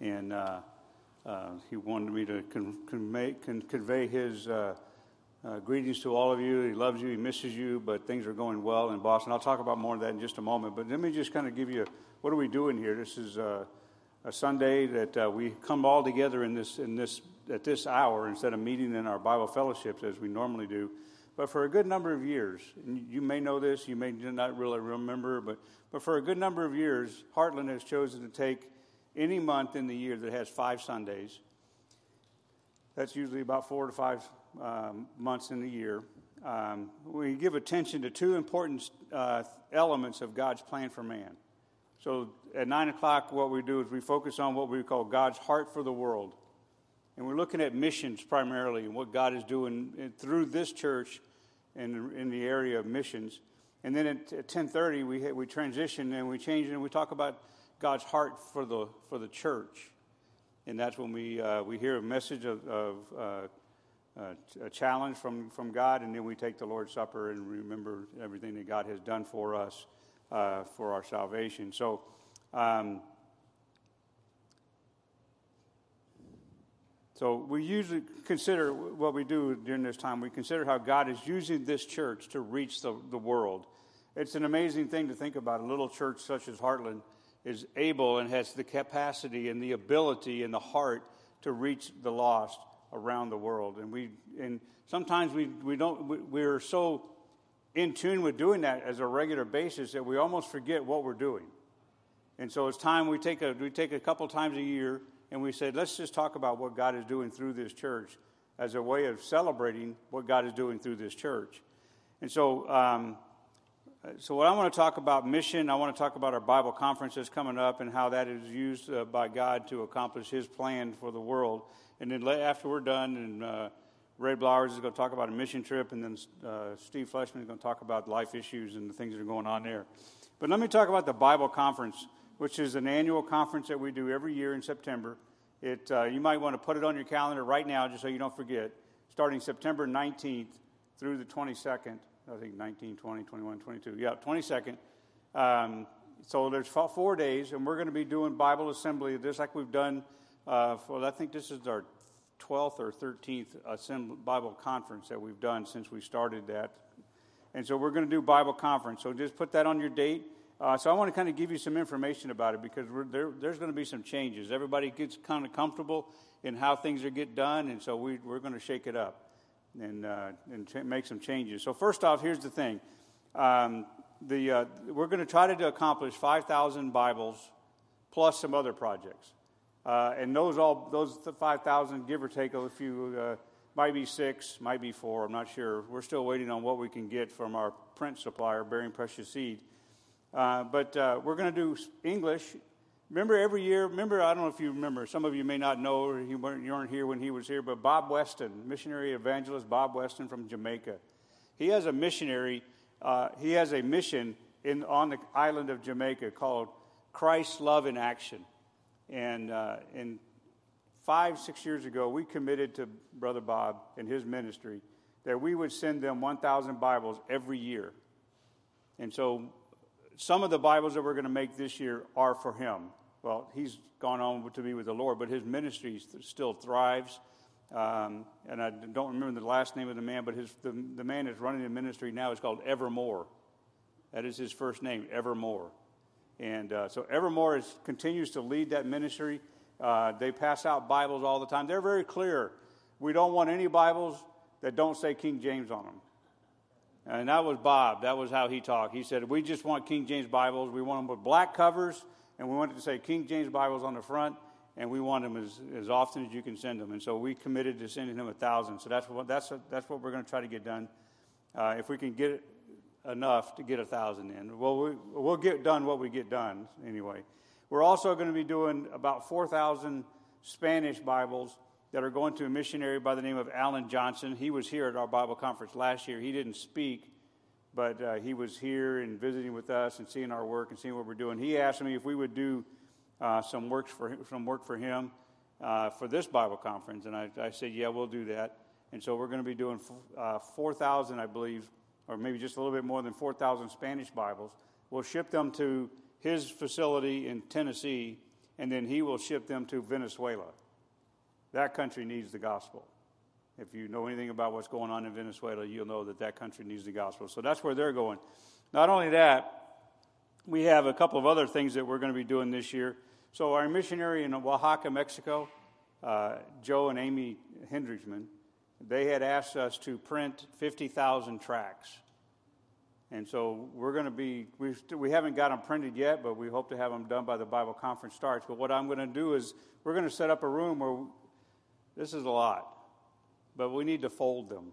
and uh, uh, he wanted me to con- convey, con- convey his uh, greetings to all of you. He loves you, he misses you, but things are going well in Boston. I'll talk about more of that in just a moment, but let me just kind of give you what are we doing here. This is a Sunday that we come all together in this, in this, at this hour instead of meeting in our Bible fellowships as we normally do. But for a good number of years, you may know this, you may not really remember, but, but for a good number of years, Heartland has chosen to take any month in the year that has five Sundays. That's usually about four to five um, months in the year. Um, we give attention to two important uh, elements of God's plan for man. So at 9 o'clock, what we do is we focus on what we call God's heart for the world. And we're looking at missions primarily and what God is doing through this church in, in the area of missions. And then at, at 10:30 we we transition and we change and we talk about God's heart for the for the church, and that's when we uh, we hear a message of, of uh, uh, a challenge from from God, and then we take the Lord's Supper and remember everything that God has done for us uh, for our salvation. So. Um, So we usually consider what we do during this time. We consider how God is using this church to reach the, the world. It's an amazing thing to think about. A little church such as Heartland is able and has the capacity and the ability and the heart to reach the lost around the world. And we and sometimes we, we don't we, we're so in tune with doing that as a regular basis that we almost forget what we're doing. And so it's time we take a we take a couple times a year and we said, let's just talk about what God is doing through this church as a way of celebrating what God is doing through this church. And so, um, so what I want to talk about mission, I want to talk about our Bible conference that's coming up and how that is used uh, by God to accomplish His plan for the world. And then after we're done, and uh, Ray Blowers is going to talk about a mission trip, and then uh, Steve Fleshman is going to talk about life issues and the things that are going on there. But let me talk about the Bible conference which is an annual conference that we do every year in September. It, uh, you might want to put it on your calendar right now just so you don't forget. Starting September 19th through the 22nd, I think 19, 20, 21, 22. Yeah, 22nd. Um, so there's four days, and we're going to be doing Bible assembly just like we've done uh, for, I think this is our 12th or 13th assembly, Bible conference that we've done since we started that. And so we're going to do Bible conference. So just put that on your date. Uh, so I want to kind of give you some information about it because there, there's going to be some changes. Everybody gets kind of comfortable in how things are get done, and so we, we're going to shake it up and, uh, and ch- make some changes. So first off, here's the thing. Um, the, uh, we're going to try to accomplish 5,000 Bibles plus some other projects. Uh, and those all those 5,000, give or take a few, uh, might be six, might be four. I'm not sure. We're still waiting on what we can get from our print supplier, Bearing Precious Seed. Uh, but uh, we're going to do English. Remember every year, remember, I don't know if you remember, some of you may not know, you weren't, you weren't here when he was here, but Bob Weston, missionary evangelist Bob Weston from Jamaica. He has a missionary, uh, he has a mission in, on the island of Jamaica called Christ's Love in Action. And uh, in five, six years ago, we committed to Brother Bob and his ministry that we would send them 1,000 Bibles every year. And so some of the Bibles that we're going to make this year are for him. Well, he's gone on to be with the Lord, but his ministry still thrives. Um, and I don't remember the last name of the man, but his, the, the man that's running the ministry now is called Evermore. That is his first name, Evermore. And uh, so Evermore is, continues to lead that ministry. Uh, they pass out Bibles all the time. They're very clear. We don't want any Bibles that don't say King James on them. And that was Bob. That was how he talked. He said, We just want King James Bibles. We want them with black covers, and we wanted to say King James Bibles on the front, and we want them as, as often as you can send them. And so we committed to sending him a thousand. So that's what, that's, a, that's what we're going to try to get done. Uh, if we can get enough to get a thousand in, well, we, we'll get done what we get done anyway. We're also going to be doing about 4,000 Spanish Bibles that are going to a missionary by the name of Alan Johnson. He was here at our Bible conference last year. He didn't speak, but uh, he was here and visiting with us and seeing our work and seeing what we're doing. He asked me if we would do uh, some, works for, some work for him uh, for this Bible conference, and I, I, said, yeah, we'll do that. And so we're going to be doing uh, 4,000, I believe, or maybe just a little bit more than 4,000 Spanish Bibles. We'll ship them to his facility in Tennessee and then he will ship them to Venezuela. That country needs the gospel. If you know anything about what's going on in Venezuela, you'll know that that country needs the gospel. So that's where they're going. Not only that, we have a couple of other things that we're going to be doing this year. So, our missionary in Oaxaca, Mexico, uh, Joe and Amy Hendricksman, they had asked us to print 50,000 tracts. And so we're going to be, we we haven't got them printed yet, but we hope to have them done by the Bible conference starts. But what I'm going to do is we're going to set up a room where this is a lot, but we need to fold them.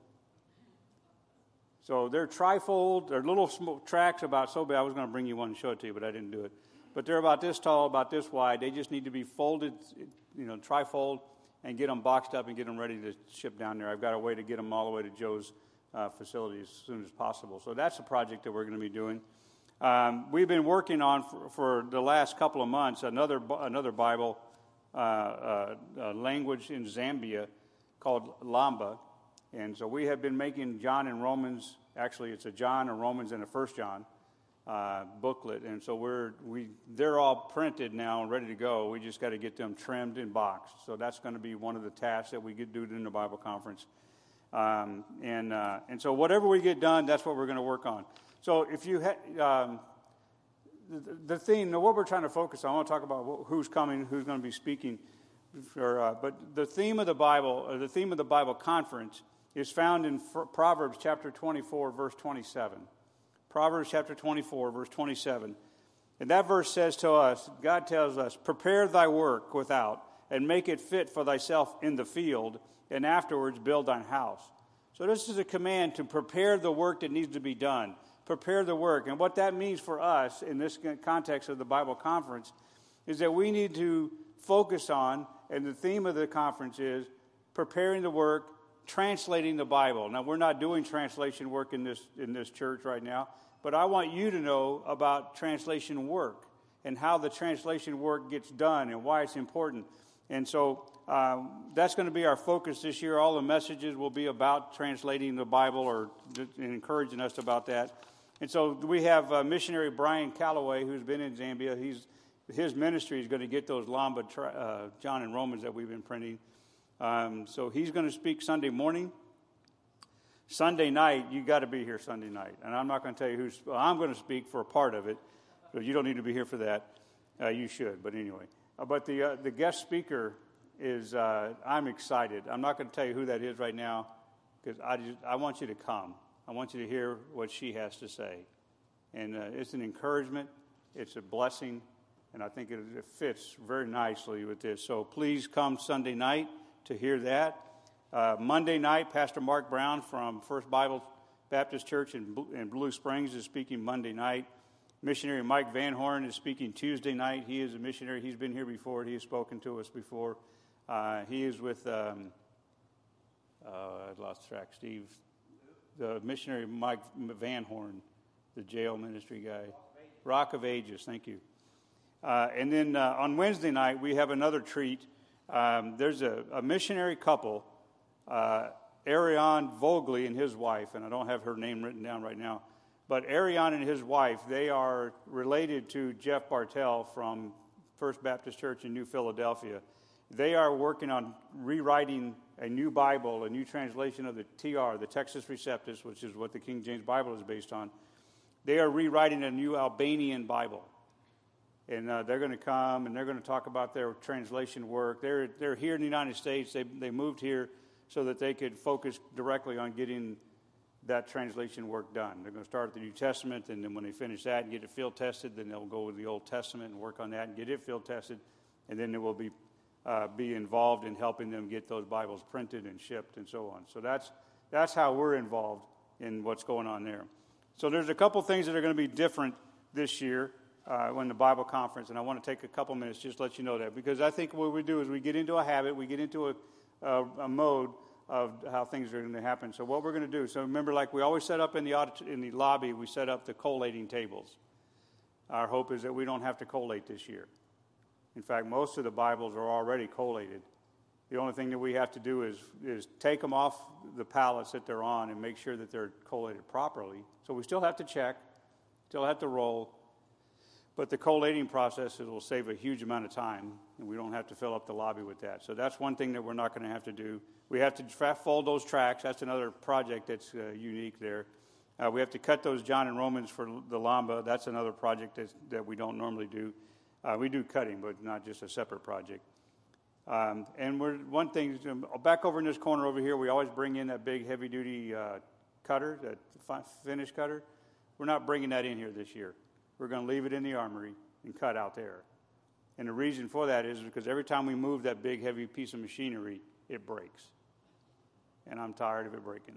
So they're trifold, they're little small tracks about so big. I was going to bring you one and show it to you, but I didn't do it. But they're about this tall, about this wide. They just need to be folded, you know, trifold, and get them boxed up and get them ready to ship down there. I've got a way to get them all the way to Joe's uh, facility as soon as possible. So that's a project that we're going to be doing. Um, we've been working on for, for, the last couple of months another another Bible uh, uh, uh, language in Zambia called Lamba, and so we have been making John and Romans. Actually, it's a John, a Romans, and a First John uh, booklet, and so we're we they're all printed now and ready to go. We just got to get them trimmed and boxed. So that's going to be one of the tasks that we get do in the Bible conference. Um, and, uh, and so whatever we get done, that's what we're going to work on. So if you had, um, the, the theme, what we're trying to focus on, I want to talk about who's coming, who's going to be speaking. For, uh, but the theme of the Bible, the theme of the Bible conference, is found in Proverbs chapter 24, verse 27. Proverbs chapter 24, verse 27. And that verse says to us, God tells us, Prepare thy work without, and make it fit for thyself in the field and afterwards build thine house. So, this is a command to prepare the work that needs to be done. Prepare the work. And what that means for us in this context of the Bible conference is that we need to focus on, and the theme of the conference is preparing the work, translating the Bible. Now, we're not doing translation work in this, in this church right now, but I want you to know about translation work and how the translation work gets done and why it's important. And so um, that's going to be our focus this year. All the messages will be about translating the Bible or encouraging us about that. And so we have uh, missionary Brian Calloway, who's been in Zambia. He's, his ministry is going to get those Lamba, uh, John and Romans that we've been printing. Um, so he's going to speak Sunday morning. Sunday night, you got to be here Sunday night. And I'm not going to tell you who's, well, I'm going to speak for a part of it, but you don't need to be here for that. Uh, you should, but anyway. Uh, but the, uh, the guest speaker is uh, I'm excited. I'm not going to tell you who that is right now because I, just, I want you to come. I want you to hear what she has to say. And uh, it's an encouragement, it's a blessing, and I think it, it, fits very nicely with this. So please come Sunday night to hear that. Uh, Monday night, Pastor Mark Brown from First Bible Baptist Church in, in Blue Springs is speaking Monday night. Missionary Mike Van Horn is speaking Tuesday night. He is a missionary. He's been here before. He has spoken to us before. Uh, he is with, um, uh, I lost track, Steve, the missionary Mike Van Horn, the jail ministry guy. Rock of Ages, thank you. Uh, and then uh, on Wednesday night, we have another treat. Um, there's a, a, missionary couple, uh, Ariane Vogely and his wife, and I don't have her name written down right now, but Ariane and his wife, they are related to Jeff Bartell from First Baptist Church in New Philadelphia. They are working on rewriting a new Bible, a new translation of the TR, the Textus Receptus, which is what the King James Bible is based on. They are rewriting a new Albanian Bible. And uh, they're going to come and they're going to talk about their translation work. They're, they're here in the United States. They, they moved here so that they could focus directly on getting that translation work done. They're going to start with the New Testament, and then when they finish that and get it field tested, then they'll go with the Old Testament and work on that and get it field tested, and then they will be uh, be involved in helping them get those Bibles printed and shipped and so on. So that's, that's how we're involved in what's going on there. So there's a couple things that are going to be different this year uh, when the Bible conference, and I want to take a couple minutes just to let you know that because I think what we do is we get into a habit, we get into a, a, a mode of how things are going to happen. So what we're going to do, so remember, like we always set up in the audit, in the lobby, we set up the collating tables. Our hope is that we don't have to collate this year. In fact, most of the Bibles are already collated. The only thing that we have to do is, is take them off the pallets that they're on and make sure that they're collated properly. So we still have to check, still have to roll. But the collating process will save a huge amount of time, and we don't have to fill up the lobby with that. So that's one thing that we're not going to have to do. We have to fold those tracks. That's another project that's uh, unique there. Uh, we have to cut those John and Romans for the Lamba. That's another project that we don't normally do. Uh, we do cutting, but not just a separate project. Um, and we're, one thing, um, back over in this corner over here, we always bring in that big heavy duty uh, cutter, that finish cutter. We're not bringing that in here this year. We're going to leave it in the armory and cut out there. And the reason for that is because every time we move that big, heavy piece of machinery, it breaks. And I'm tired of it breaking.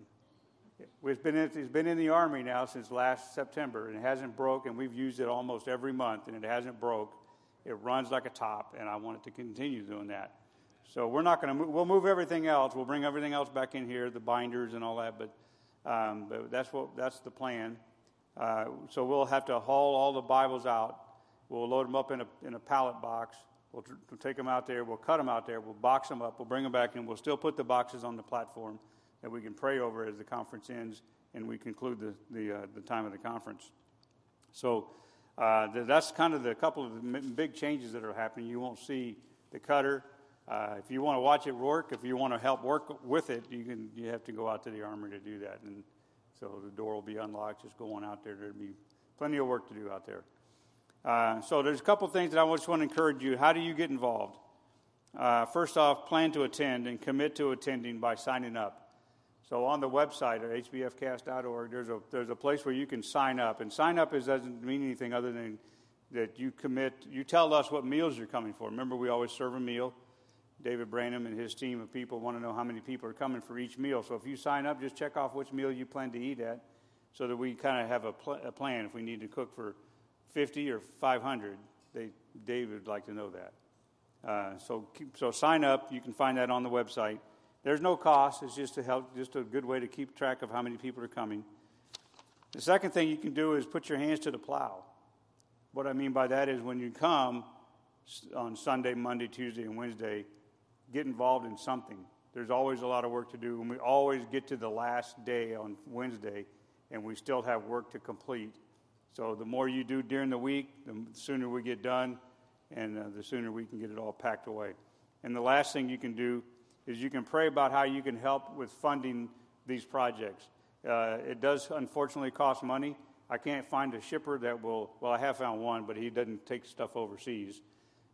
It's been, in, it's been in the Army now since last September, and it hasn't broke, and we've used it almost every month, and it hasn't broke. It runs like a top, and I want it to continue doing that. So we're not going to move. We'll move everything else. We'll bring everything else back in here, the binders and all that, but, um, but that's, what, that's the plan. Uh, so we'll have to haul all the Bibles out. We'll load them up in a, in a pallet box. We'll, tr- we'll take them out there. We'll cut them out there. We'll box them up. We'll bring them back in. We'll still put the boxes on the platform that we can pray over as the conference ends and we conclude the, the, uh, the time of the conference. So uh, that's kind of the couple of the big changes that are happening. You won't see the cutter. Uh, if you want to watch it work, if you want to help work with it, you can. You have to go out to the armory to do that. And so the door will be unlocked. Just go on out there. There'll be plenty of work to do out there. Uh, so there's a couple things that I just want to encourage you. How do you get involved? Uh, first off, plan to attend and commit to attending by signing up. So on the website at hbfcast.org, there's a there's a place where you can sign up, and sign up is, doesn't mean anything other than that you commit. You tell us what meals you're coming for. Remember, we always serve a meal. David Branham and his team of people want to know how many people are coming for each meal. So if you sign up, just check off which meal you plan to eat at so that we kind of have a, pl- a plan. If we need to cook for 50 or 500, they, David would like to know that. Uh, so, keep, so sign up. You can find that on the website. There's no cost. It's just to help, just a good way to keep track of how many people are coming. The second thing you can do is put your hands to the plow. What I mean by that is when you come on Sunday, Monday, Tuesday, and Wednesday, get involved in something. There's always a lot of work to do, and we always get to the last day on Wednesday, and we still have work to complete. So the more you do during the week, the sooner we get done, and uh, the sooner we can get it all packed away. And the last thing you can do is you can pray about how you can help with funding these projects. Uh, it does unfortunately cost money. I can't find a shipper that will, well, I have found one, but he doesn't take stuff overseas.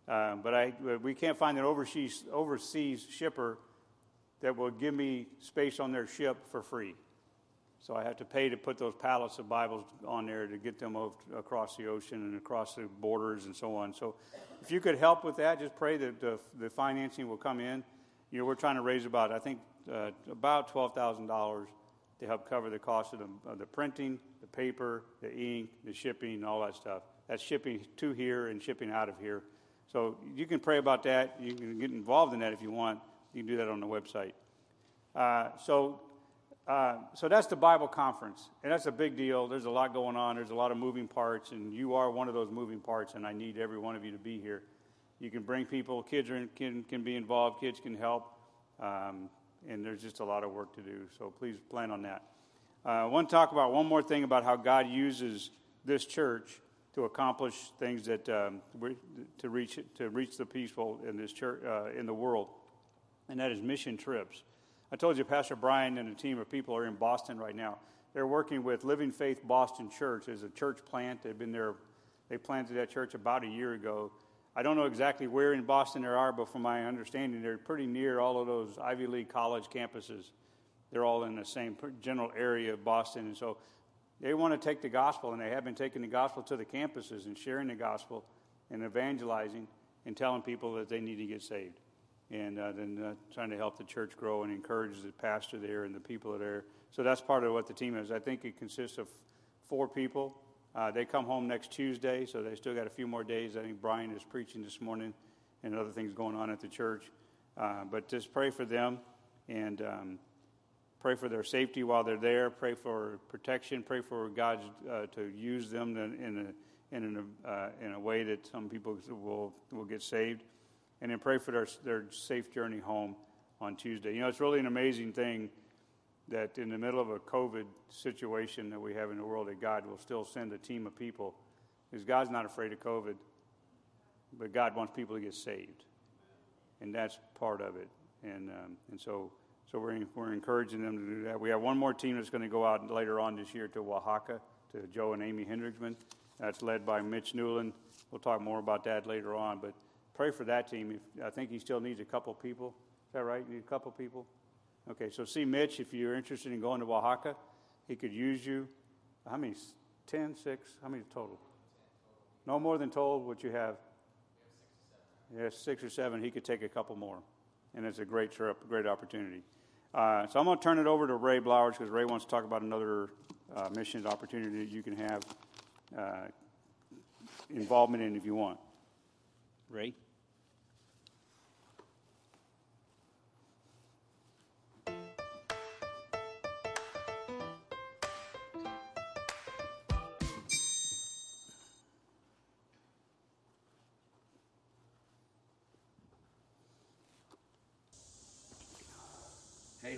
Uh, but I, we can't find an overseas, overseas shipper that will give me space on their ship for free. So I have to pay to put those pallets of Bibles on there to get them across the ocean and across the borders and so on. So if you could help with that, just pray that the, the financing will come in. You know, we're trying to raise about, I think, uh, about $12,000 to help cover the cost of the, of the printing, the paper, the ink, the shipping, all that stuff. That's shipping to here and shipping out of here. So you can pray about that. You can get involved in that if you want. You can do that on the website. Uh, so, uh, so that's the Bible conference, and that's a big deal. There's a lot going on. There's a lot of moving parts, and you are one of those moving parts. And I need every one of you to be here. You can bring people. Kids are, can can be involved. Kids can help, um, and there's just a lot of work to do. So please plan on that. Uh, I want to talk about one more thing about how God uses this church to accomplish things that um, to reach to reach the peaceful in this church uh, in the world, and that is mission trips. I told you, Pastor Brian and a team of people are in Boston right now. They're working with Living Faith Boston Church as a church plant. They've been there. They planted that church about a year ago. I don't know exactly where in Boston they are, but from my understanding, they're pretty near all of those Ivy League college campuses. They're all in the same general area of Boston, and so they want to take the gospel, and they have been taking the gospel to the campuses and sharing the gospel and evangelizing and telling people that they need to get saved. And uh, then uh, trying to help the church grow and encourage the pastor there and the people there. So that's part of what the team is. I think it consists of four people. Uh, they come home next Tuesday, so they still got a few more days. I think Brian is preaching this morning and other things going on at the church. Uh, but just pray for them and um, Pray for their safety while they're there. Pray for protection. Pray for God uh, to use them in a, in, a, uh, in a way that some people will, will get saved. And then pray for their, their safe journey home on Tuesday. You know, it's really an amazing thing that in the middle of a COVID situation that we have in the world, that God will still send a team of people Because God's not afraid of COVID, but God wants people to get saved. And that's part of it. And, um, and so, so we're, we're encouraging them to do that. We have one more team that's going to go out later on this year to Oaxaca, to Joe and Amy Hendricksman. That's led by Mitch Newland. We'll talk more about that later on. But pray for that team. I think he still needs a couple people. Is that right? You need a couple people? Okay, so see Mitch if you're interested in going to Oaxaca. He could use you. How many? 10, 6? How many total? No more than told what you have. Yes, six or seven. He could take a couple more. And it's a great trip, great opportunity. Uh, so I'm going to turn it over to Ray Blowers because Ray wants to talk about another uh, mission opportunity that you can have uh, involvement in if you want. Ray?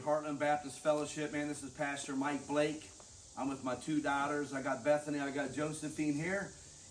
Heartland Baptist Fellowship, man, this is Pastor Mike Blake. I'm with my two daughters. I got Bethany, I got Josephine here,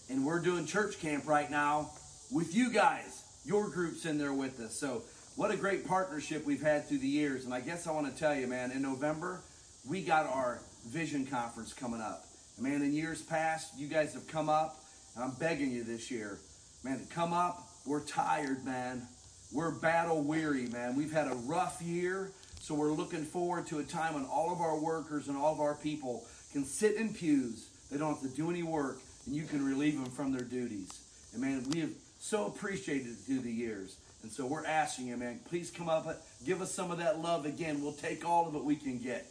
and we're doing church camp right now with you guys. Your group's in there with us. So, what a great partnership we've had through the years. And I guess I want to tell you, man, in November, we got our vision conference coming up. Man, in years past, you guys have come up, and I'm begging you this year, man, to come up. We're tired, man. We're battle weary, man. We've had a rough year. So we're looking forward to a time when all of our workers and all of our people can sit in pews. They don't have to do any work, and you can relieve them from their duties. And man, we have so appreciated it through the years. And so we're asking you, man, please come up, give us some of that love again. We'll take all of it we can get.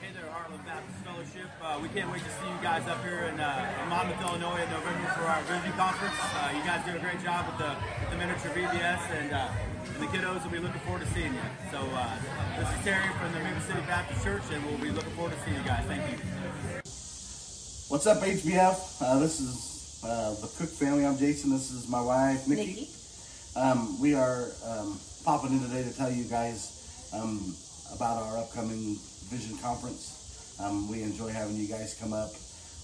Hey there, Heartland Baptist Fellowship. Uh, we can't wait to see you guys up here in, uh, in Monmouth, Illinois in November for our Vision Conference. Uh, you guys do a great job with the, with the miniature VBS, and, uh, and the kiddos will be looking forward to seeing you. So uh, this is Terry from the River City Baptist Church, and we'll be looking forward to seeing you guys. Thank you. What's up, HBF? Uh, this is the Cook family. I'm Jason. This is my wife, Nikki. Nikki. Um, we are um, popping in today to tell you guys um, about our upcoming Vision Conference. Um, we enjoy having you guys come up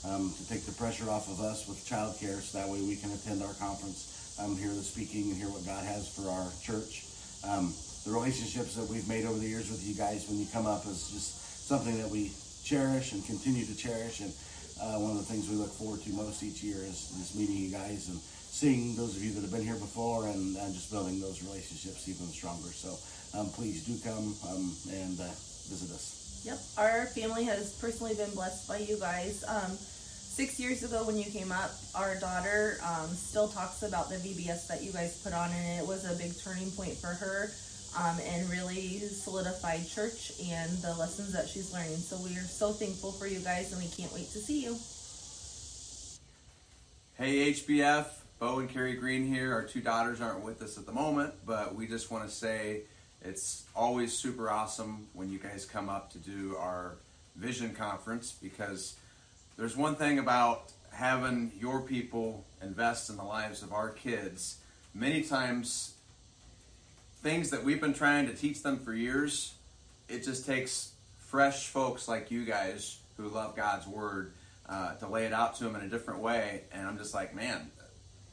um, to take the pressure off of us with childcare, so that way we can attend our conference, um, hear the speaking, and hear what God has for our church. Um, the relationships that we've made over the years with you guys when you come up is just something that we cherish and continue to cherish. And uh, one of the things we look forward to most each year is, is meeting you guys and seeing those of you that have been here before and, and just building those relationships even stronger. So um, please do come um, and uh, visit us. Yep, our family has personally been blessed by you guys. Um, six years ago, when you came up, our daughter um, still talks about the VBS that you guys put on, and it was a big turning point for her um, and really solidified church and the lessons that she's learning. So we are so thankful for you guys, and we can't wait to see you. Hey HBF, Bo and Carrie Green here. Our two daughters aren't with us at the moment, but we just want to say it's always super awesome when you guys come up to do our vision conference because there's one thing about having your people invest in the lives of our kids. Many times, things that we've been trying to teach them for years, it just takes fresh folks like you guys who love God's Word uh, to lay it out to them in a different way. And I'm just like, man,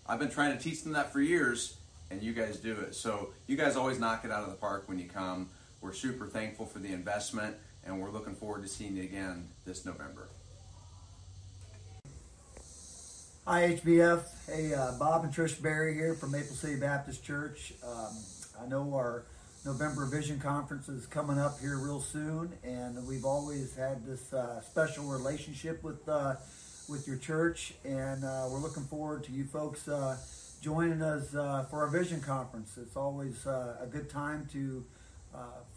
I've been trying to teach them that for years, and you guys do it. So you guys always knock it out of the park when you come. We're super thankful for the investment, and we're looking forward to seeing you again this November. Hi, HBF. Hey, uh, Bob and Trish Berry here from Maple City Baptist Church. Um, I know our November Vision Conference is coming up here real soon, and we've always had this uh, special relationship with uh, with your church, and uh, we're looking forward to you folks uh, joining us uh, for our Vision Conference. It's always a good time to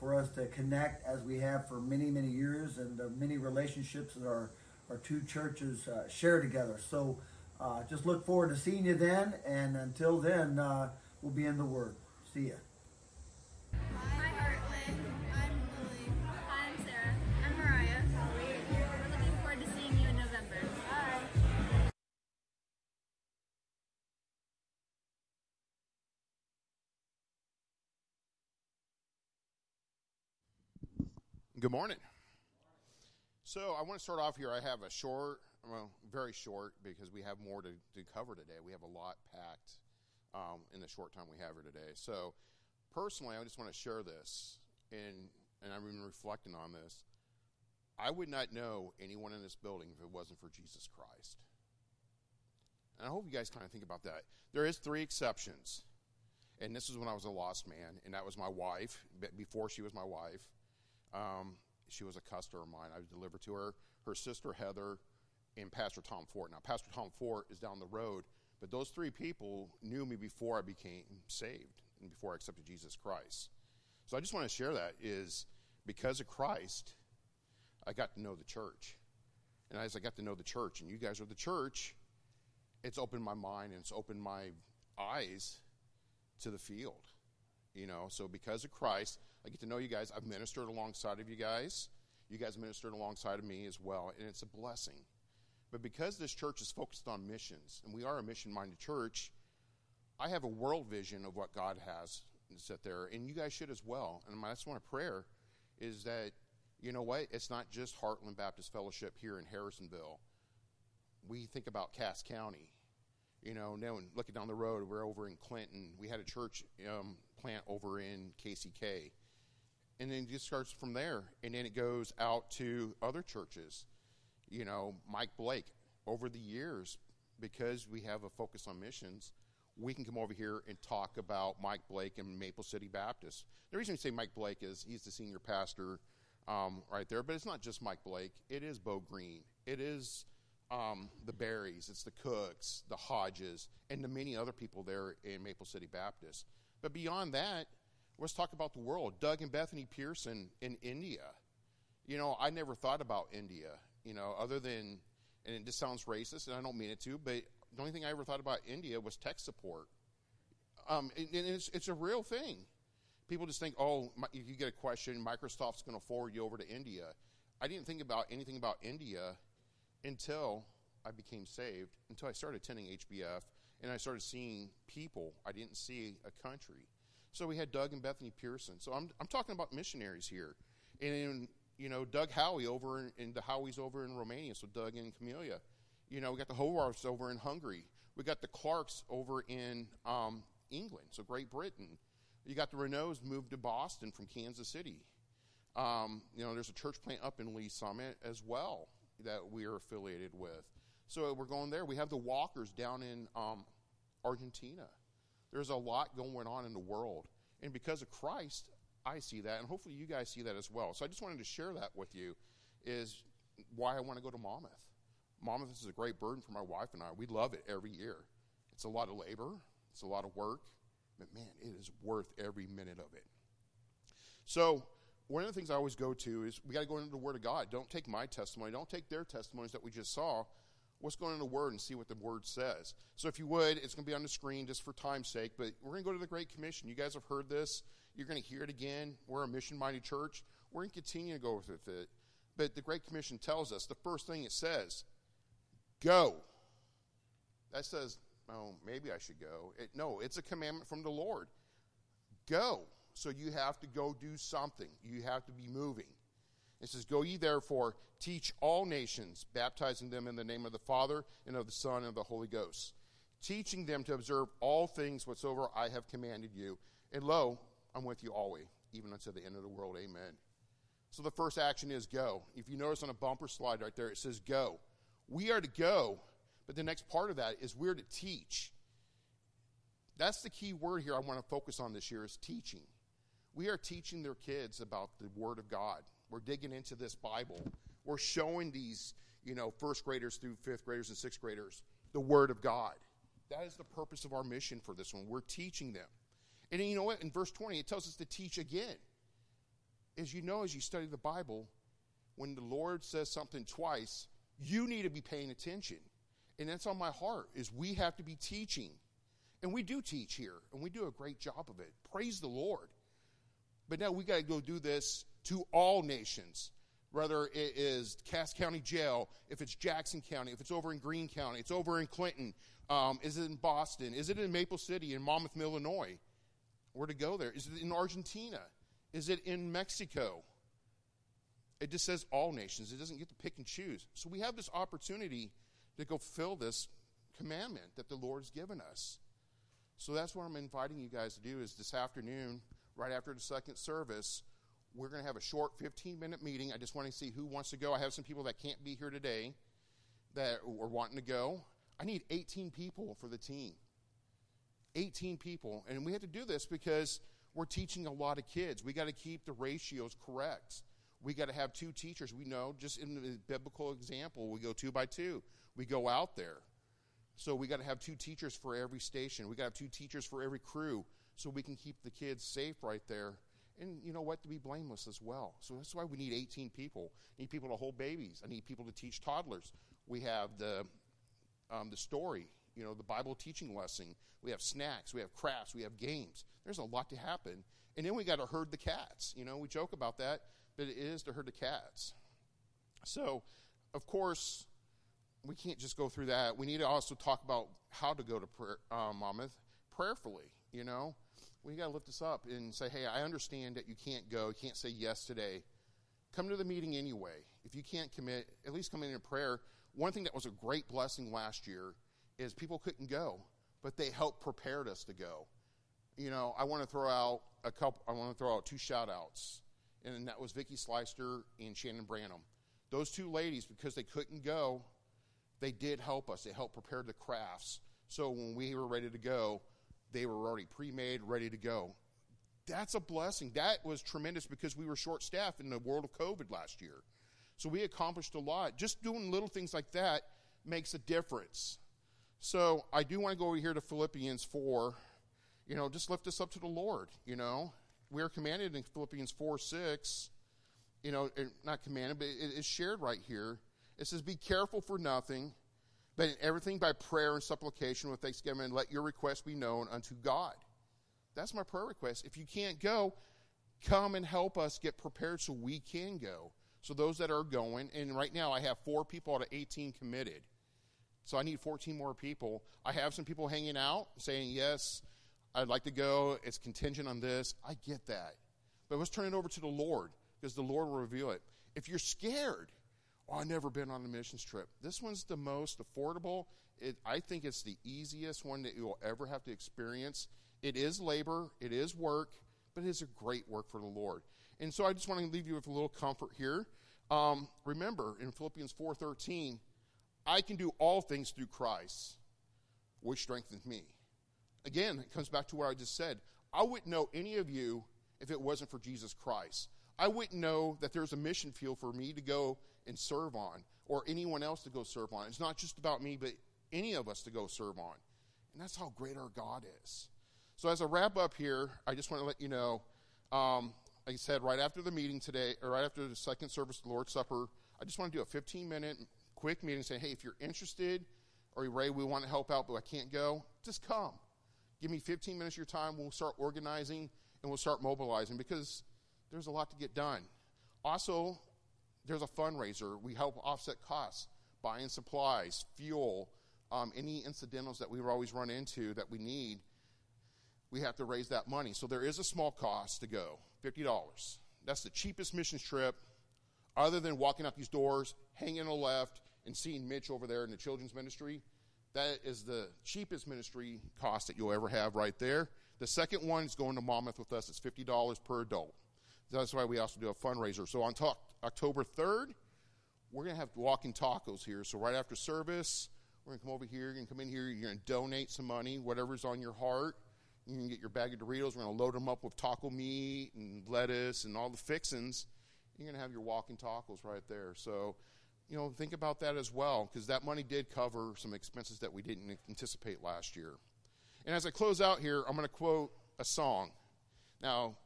for us to connect as we have for many many years, and the many relationships that our our two churches share together. So. Uh, just look forward to seeing you then, and until then, uh, we'll be in the Word. See ya. Hi, Heartland. I'm Lily. Hi, I'm Sarah. I'm Mariah. We're looking forward to seeing you in November. Bye. Good morning. So I want to start off here. I have a short well, very short because we have more to, to cover today. We have a lot packed um, in the short time we have here today. So, personally, I just want to share this, and, and I've been reflecting on this. I would not know anyone in this building if it wasn't for Jesus Christ. And I hope you guys kind of think about that. There is three exceptions. And this is when I was a lost man, and that was my wife. Before she was my wife, um, she was a customer of mine. I was delivered to her, her sister Heather, and Pastor Tom Fort. Now, Pastor Tom Fort is down the road, but those three people knew me before I became saved and before I accepted Jesus Christ. So I just want to share that is because of Christ, I got to know the church. And as I got to know the church, and you guys are the church, it's opened my mind and it's opened my eyes to the field. You know, so because of Christ, I get to know you guys. I've ministered alongside of you guys. You guys ministered alongside of me as well, and it's a blessing. But because this church is focused on missions, and we are a mission minded church, I have a world vision of what God has set there, and you guys should as well. And that's my prayer is that, you know what, it's not just Heartland Baptist Fellowship here in Harrisonville. We think about Cass County, you know, now looking down the road, we're over in Clinton. We had a church um, plant over in KCK. And then it just starts from there. And then it goes out to other churches. You know, Mike Blake, over the years, because we have a focus on missions, we can come over here and talk about Mike Blake and Maple City Baptist. The reason we say Mike Blake is he's the senior pastor um, right there, but it's not just Mike Blake. It is Bo Green. It is um, the Berries, it's the Cooks, the Hodges, and the many other people there in Maple City Baptist. But beyond that, let's talk about the world. Doug and Bethany Pearson in India. You know, I never thought about India, you know, other than, and it just sounds racist, and I don't mean it to, but the only thing I ever thought about India was tech support. Um, and, and it's, it's a real thing. People just think, oh, if you get a question, Microsoft's going to forward you over to India. I didn't think about anything about India until I became saved, until I started attending HBF, and I started seeing people. I didn't see a country. So we had Doug and Bethany Pearson. So I'm, I'm talking about missionaries here. And, you know, Doug Howie over in, in the Howies over in Romania, so Doug and Camelia. You know, we got the Hovarths over in Hungary. We got the Clarks over in um, England, so Great Britain. You got the Renaults moved to Boston from Kansas City. Um, you know, there's a church plant up in Lee's Summit as well that we are affiliated with. So we're going there. We have the Walkers down in um, Argentina. There's a lot going on in the world. And because of Christ, I see that, and hopefully you guys see that as well. So I just wanted to share that with you, is why I want to go to Monmouth. Monmouth is a great burden for my wife and I. We love it every year. It's a lot of labor, it's a lot of work, but man, it is worth every minute of it. So one of the things I always go to is we got to go into the Word of God. Don't take my testimony. Don't take their testimonies that we just saw. Let's go into the Word and see what the Word says. So, if you would, it's going to be on the screen just for time's sake, but we're going to go to the Great Commission. You guys have heard this. You're going to hear it again. We're a mission minded church. We're going to continue to go with it. But the Great Commission tells us the first thing it says go. That says, oh, maybe I should go. It, no, it's a commandment from the Lord. Go. So you have to go do something. You have to be moving. It says, Go ye therefore, teach all nations, baptizing them in the name of the Father, and of the Son, and of the Holy Ghost, teaching them to observe all things whatsoever I have commanded you. And lo, I'm with you always, even unto the end of the world. Amen. So the first action is go. If you notice on a bumper slide right there, it says go. We are to go, but the next part of that is we're to teach. That's the key word here I want to focus on this year is teaching we are teaching their kids about the Word of God. We're digging into this Bible. We're showing these, you know, first graders through fifth graders and sixth graders the Word of God. That is the purpose of our mission for this one. We're teaching them. And you know what? In verse 20, it tells us to teach again. As you know, as you study the Bible, when the Lord says something twice, you need to be paying attention. And that's on my heart, is we have to be teaching. And we do teach here, and we do a great job of it. Praise the Lord. But now we got to go do this to all nations. Whether it is Cass County Jail, if it's Jackson County, if it's over in Greene County, it's over in Clinton, um, is it in Boston, is it in Maple City, in Monmouth, Illinois? Where to go there? Is it in Argentina? Is it in Mexico? It just says all nations. It doesn't get to pick and choose. So we have this opportunity to go fill this commandment that the Lord's given us. So that's what I'm inviting you guys to do is this afternoon, right after the second service, we're going to have a short 15 minute meeting. I just want to see who wants to go. I have some people that can't be here today that are wanting to go. I need 18 people for the team. 18 people. And we have to do this because we're teaching a lot of kids. We got to keep the ratios correct. We got to have two teachers. We know, just in the biblical example, we go two by two. We go out there. So we got to have two teachers for every station. We got to have two teachers for every crew so we can keep the kids safe right there. And you know what? To be blameless as well. So that's why we need 18 people. I need people to hold babies. I need people to teach toddlers. We have the um, the story, you know, the Bible teaching lesson. We have snacks. We have crafts. We have games. There's a lot to happen. And then we got to herd the cats. You know, we joke about that, but it is to herd the cats. So, of course, we can't just go through that. We need to also talk about how to go to prayer, uh, Monmouth prayerfully. You know, we got to lift this up and say, hey, I understand that you can't go, you can't say yes today. Come to the meeting anyway. If you can't commit, at least come in in prayer. One thing that was a great blessing last year is people couldn't go, but they helped prepare us to go. You know, I want to throw out a couple. I want to throw out two shout outs, and that was Vicky Sleister and Shannon Branham. Those two ladies, because they couldn't go, they did help us. They helped prepare the crafts. So when we were ready to go, they were already pre-made, ready to go. That's a blessing. That was tremendous because we were short-staffed in the world of COVID last year. So we accomplished a lot. Just doing little things like that makes a difference. So I do want to go over here to Philippians 4. You know, just lift us up to the Lord, you know. We are commanded in Philippians 4 6, you know, not commanded, but it is shared right here. It says, Be careful for nothing, but in everything by prayer and supplication with thanksgiving, and let your requests be known unto God. That's my prayer request. If you can't go, come and help us get prepared so we can go. So those that are going, and right now I have four people out of 18 committed. So I need 14 more people. I have some people hanging out saying, yes, I'd like to go. It's contingent on this. I get that. But let's turn it over to the Lord because the Lord will reveal it. If you're scared, oh, I've never been on a missions trip. This one's the most affordable. It, I think it's the easiest one that you will ever have to experience. It is labor, it is work, but it is a great work for the Lord. And so I just want to leave you with a little comfort here. Um, remember in Philippians 4:13, I can do all things through Christ, which strengthens me. Again, it comes back to what I just said. I wouldn't know any of you if it wasn't for Jesus Christ. I wouldn't know that there's a mission field for me to go and serve on, or anyone else to go serve on. It's not just about me, but any of us to go serve on. And that's how great our God is. So, as a wrap up here, I just want to let you know um, like I said, right after the meeting today, or right after the second service, the Lord's Supper, I just want to do a 15 minute quick meeting say, hey, if you're interested, or Ray, we want to help out, but I can't go, just come. Give me 15 minutes of your time. We'll start organizing and we'll start mobilizing because there's a lot to get done. Also, there's a fundraiser. We help offset costs, buying supplies, fuel, um, any incidentals that we always run into that we need. We have to raise that money. So there is a small cost to go. $50. That's the cheapest missions trip, other than walking out these doors, hanging the left, and seeing Mitch over there in the children's ministry. That is the cheapest ministry cost that you'll ever have right there. The second one is going to Monmouth with us. It's $50 per adult. That's why we also do a fundraiser. So on to- October 3rd, we're going to have walking tacos here. So right after service, we're going to come over here. You're going to come in here. You're going to donate some money, whatever's on your heart. You can get your bag of Doritos. We're going to load them up with taco meat and lettuce and all the fixings. You're going to have your walking tacos right there. So, you know, think about that as well because that money did cover some expenses that we didn't anticipate last year. And as I close out here, I'm going to quote a song. Now,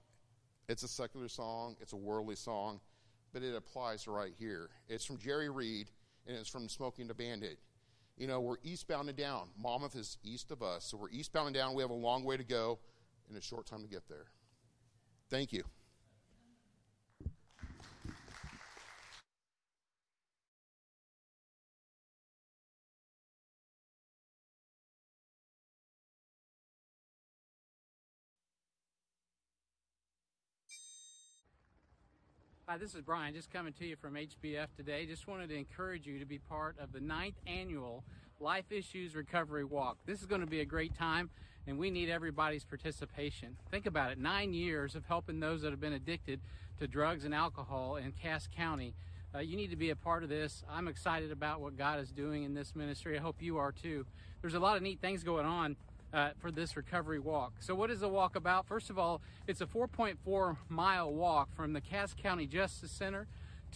it's a secular song, it's a worldly song, but it applies right here. It's from Jerry Reed, and it's from Smokey and the Bandit you know, we're eastbound and down. Monmouth is east of us, so we're eastbound and down. We have a long way to go and a short time to get there. Thank you. Hi, this is Brian, just coming to you from HBF today. Just wanted to encourage you to be part of the ninth annual Life Issues Recovery Walk. This is going to be a great time, and we need everybody's participation. Think about it nine years of helping those that have been addicted to drugs and alcohol in Cass County. Uh, you need to be a part of this. I'm excited about what God is doing in this ministry. I hope you are too. There's a lot of neat things going on uh, for this recovery walk. So, what is the walk about? First of all, it's a 4.4 mile walk from the Cass County Justice Center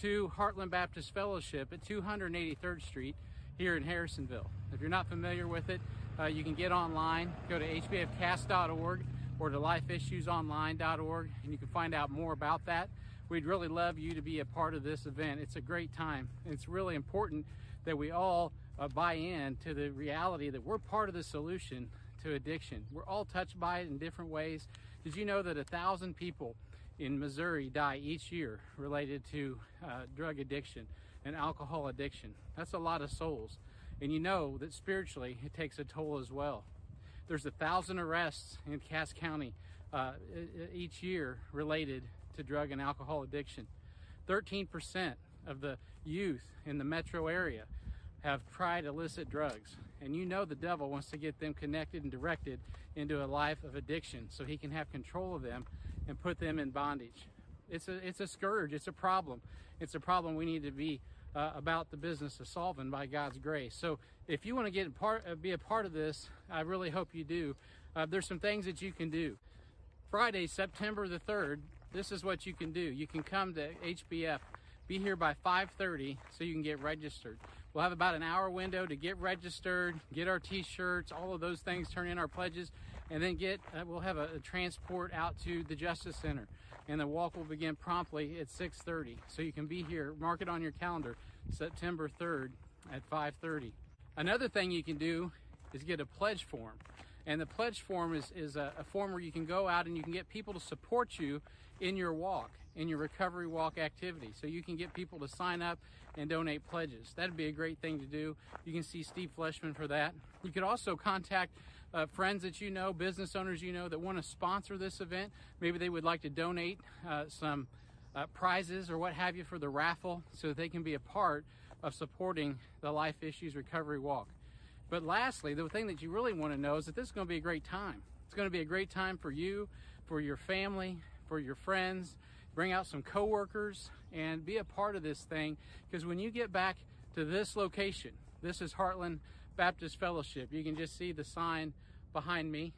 to Heartland Baptist Fellowship at 283rd Street here in Harrisonville. If you're not familiar with it, uh, you can get online, go to hbfcass.org or to lifeissuesonline.org, and you can find out more about that. We'd really love you to be a part of this event. It's a great time. It's really important that we all uh, buy in to the reality that we're part of the solution to addiction. We're all touched by it in different ways. Did you know that a thousand people in Missouri die each year related to uh, drug addiction and alcohol addiction? That's a lot of souls. And you know that spiritually it takes a toll as well. There's a thousand arrests in Cass County uh, each year related to drug and alcohol addiction. 13% of the youth in the metro area have tried illicit drugs. And you know the devil wants to get them connected and directed into a life of addiction so he can have control of them and put them in bondage. It's a, it's a scourge, it's a problem. It's a problem we need to be uh, about the business of solving by God's grace. So if you want to get part, uh, be a part of this, I really hope you do. Uh, there's some things that you can do. Friday, September the 3rd, this is what you can do. You can come to HBF, be here by 5:30 so you can get registered. We'll have about an hour window to get registered, get our T-shirts, all of those things, turn in our pledges, and then get. Uh, we'll have a, a, transport out to the Justice Center, and the walk will begin promptly at 6:30. So you can be here. Mark it on your calendar, September 3rd at 5:30. Another thing you can do is get a pledge form. And the pledge form is, is a, a, form where you can go out and you can get people to support you in your walk, in your recovery walk activity. So you can get people to sign up and donate pledges. That'd be a great thing to do. You can see Steve Fleshman for that. You could also contact uh, friends that you know, business owners you know that want to sponsor this event. Maybe they would like to donate uh, some uh, prizes or what have you for the raffle so that they can be a part of supporting the Life Issues Recovery Walk. But lastly, the thing that you really want to know is that this is going to be a great time. It's going to be a great time for you, for your family, for your friends. Bring out some coworkers and be a part of this thing because when you get back to this location, this is Heartland Baptist Fellowship. You can just see the sign behind me.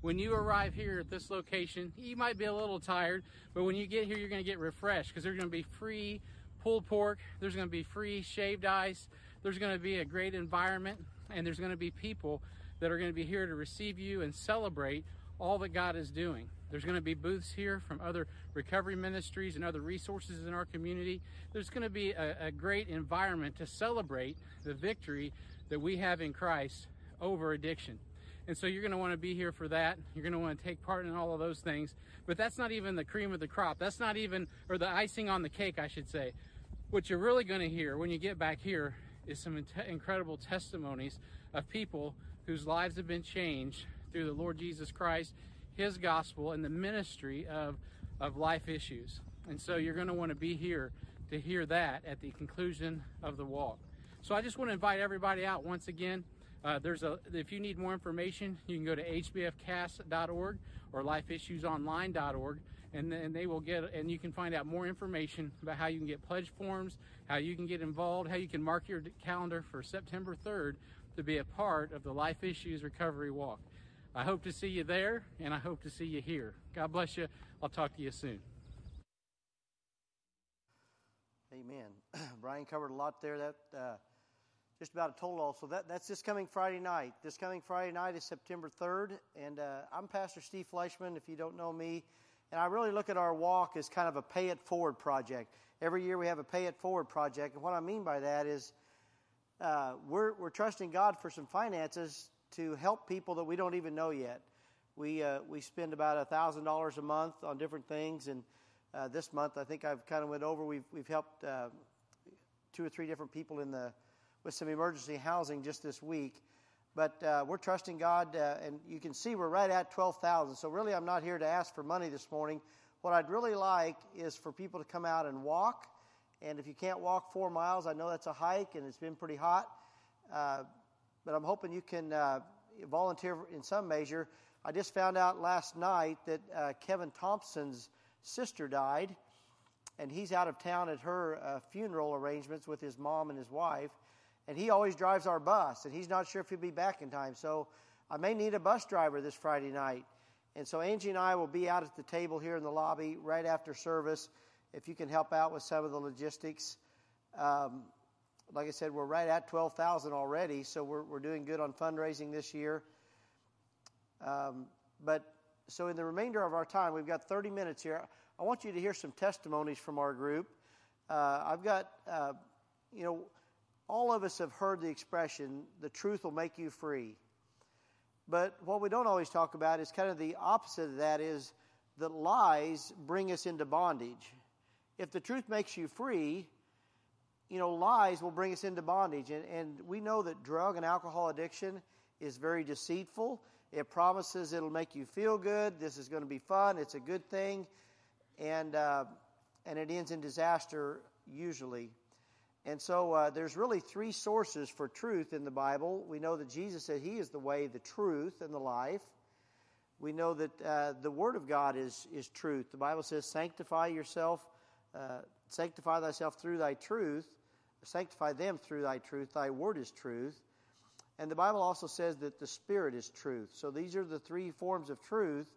When you arrive here at this location, you might be a little tired, but when you get here, you're going to get refreshed because there's going to be free pulled pork, there's going to be free shaved ice, there's going to be a great environment, and there's going to be people that are going to be here to receive you and celebrate all that God is doing. There's going to be booths here from other recovery ministries and other resources in our community. There's going to be a, a great environment to celebrate the victory that we have in Christ over addiction. And so you're going to want to be here for that. You're going to want to take part in all of those things. But that's not even the cream of the crop. That's not even, or the icing on the cake, I should say. What you're really going to hear when you get back here is some incredible testimonies of people whose lives have been changed through the Lord Jesus Christ, His gospel, and the ministry of, of life issues. And so you're going to want to be here to hear that at the conclusion of the walk. So I just want to invite everybody out once again. Uh, there's a if you need more information, you can go to hbfcass.org or lifeissuesonline.org and then they will get and you can find out more information about how you can get pledge forms, how you can get involved, how you can mark your calendar for September 3rd to be a part of the Life Issues Recovery Walk. I hope to see you there and I hope to see you here. God bless you. I'll talk to you soon. Amen. Brian covered a lot there. That uh, just about a total. So that that's this coming Friday night. This coming Friday night is September 3rd, and uh, I'm Pastor Steve Fleshman. If you don't know me, and I really look at our walk as kind of a pay it forward project. Every year we have a pay it forward project. And what I mean by that is uh, we're, we're trusting God for some finances to help people that we don't even know yet. We, uh, we spend about $1,000 a month on different things. And uh, this month, I think I've kind of went over, we've, we've helped uh, two or three different people in the, with some emergency housing just this week. But uh, we're trusting God, uh, and you can see we're right at 12,000. So really, I'm not here to ask for money this morning. what I'd really like is for people to come out and walk. And if you can't walk four miles, I know that's a hike and it's been pretty hot. Uh, but I'm hoping you can uh, volunteer in some measure. I just found out last night that uh, Kevin Thompson's sister died, and he's out of town at her uh, funeral arrangements with his mom and his wife. And he always drives our bus, and he's not sure if he'll be back in time. So I may need a bus driver this Friday night. And so Angie and I will be out at the table here in the lobby right after service. If you can help out with some of the logistics. Um, like I said, we're right at 12,000 already, so we're, we're doing good on fundraising this year. Um, but so in the remainder of our time, we've got 30 minutes here. I want you to hear some testimonies from our group. Uh, I've got, uh, you know, all of us have heard the expression, the truth will make you free. But what we don't always talk about is kind of the opposite of that is that lies bring us into bondage. If the truth makes you free, you know, lies will bring us into bondage. And, and we know that drug and alcohol addiction is very deceitful. It promises it'll make you feel good. This is going to be fun. It's a good thing. And, uh, and it ends in disaster usually. And so uh, there's really three sources for truth in the Bible. We know that Jesus said He is the way, the truth, and the life. We know that uh, the Word of God is, is truth. The Bible says, sanctify yourself, uh, sanctify thyself through thy truth, sanctify them through thy truth. Thy Word is truth. And the Bible also says that the Spirit is truth. So these are the three forms of truth.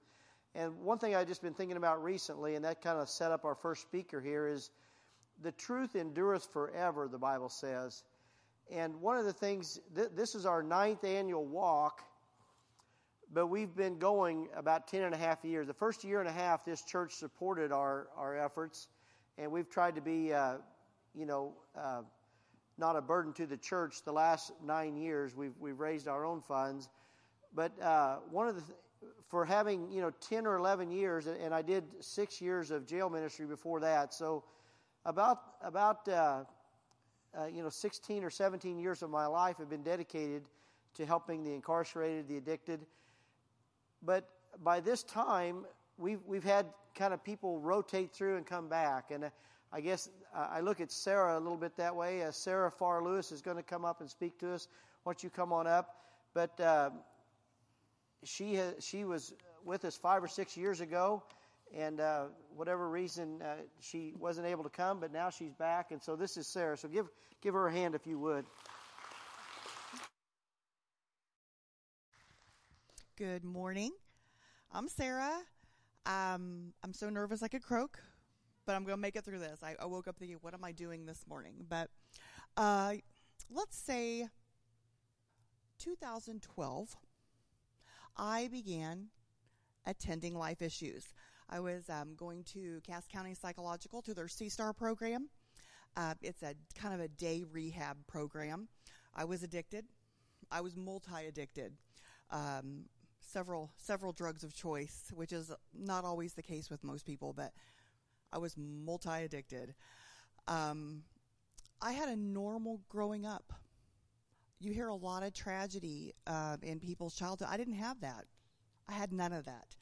And one thing I've just been thinking about recently, and that kind of set up our first speaker here, is the truth endureth forever, the Bible says. And one of the things, th- this is our ninth annual walk, but we've been going about 10 and a half years. The first year and a half, this church supported our, our efforts, and we've tried to be, uh, you know, uh, not a burden to the church. The last nine years, we've, we've raised our own funds. But uh, one of the, th- for having, you know, 10 or 11 years, and I did six years of jail ministry before that, so about about uh, uh, you know 16 or 17 years of my life have been dedicated to helping the incarcerated, the addicted. But by this time, we've we've had kind of people rotate through and come back, and uh, I guess uh, I look at Sarah a little bit that way. Uh, Sarah Farr Lewis is going to come up and speak to us. Don't you come on up? But uh, she she was with us five or six years ago and uh, whatever reason uh, she wasn't able to come, but now she's back, and so this is Sarah. So give give her a hand if you would. Good morning. I'm Sarah. Um, I'm so nervous I could croak, but I'm going to make it through this. I, I, woke up thinking, what am I doing this morning? But uh, let's say 2012, I began attending Life Issues. I was um, going to Cass County Psychological to their CSTAR program. Uh, it's a kind of a day rehab program. I was addicted. I was multi addicted. Um, several several drugs of choice, which is not always the case with most people, but I was multi addicted. Um, I had a normal growing up. You hear a lot of tragedy uh, in people's childhood. I didn't have that. I had none of that.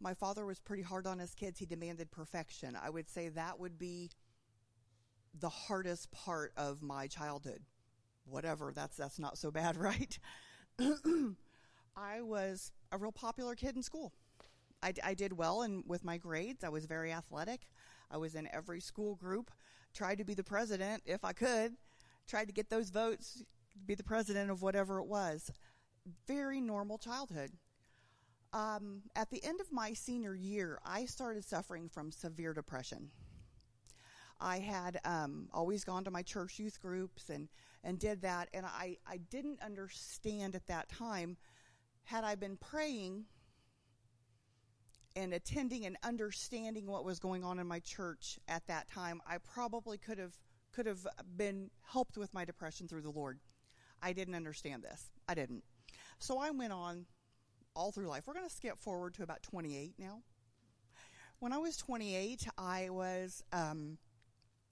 My father was pretty hard on his kids. He demanded perfection. I would say that would be the hardest part of my childhood. Whatever, that's that's not so bad, right? I was a real popular kid in school. I, I did well and with my grades. I was very athletic. I was in every school group. Tried to be the president if I could. Tried to get those votes, be the president of whatever it was. Very normal childhood. Um, at the end of my senior year, I started suffering from severe depression. I had um, always gone to my church youth groups and, and did that, and I, I didn't understand at that time. Had I been praying and attending and understanding what was going on in my church at that time, I probably could have could have been helped with my depression through the Lord. I didn't understand this. I didn't. So I went on all through life. We're going to skip forward to about 28 now. When I was 28, I was um,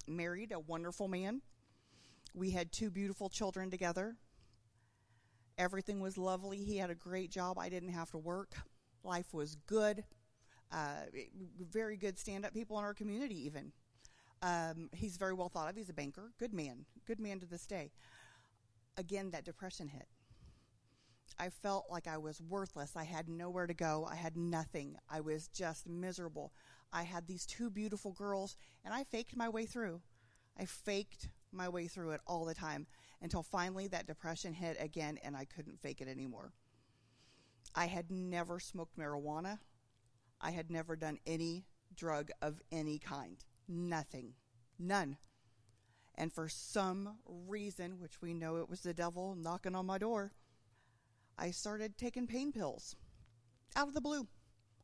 married, a wonderful man. We had two beautiful children together. Everything was lovely. He had a great job. I didn't have to work. Life was good. uh, very good stand-up people in our community. Even um, he's very well thought of. He's a banker, good man, good man to this day. Again, that depression hit. I felt like I was worthless. I had nowhere to go. I had nothing. I was just miserable. I had these two beautiful girls, and I faked my way through. I faked my way through it all the time until finally that depression hit again, and I couldn't fake it anymore. I had never smoked marijuana. I had never done any drug of any kind. Nothing. None. And for some reason, which we know it was the devil knocking on my door, I started taking pain pills out of the blue.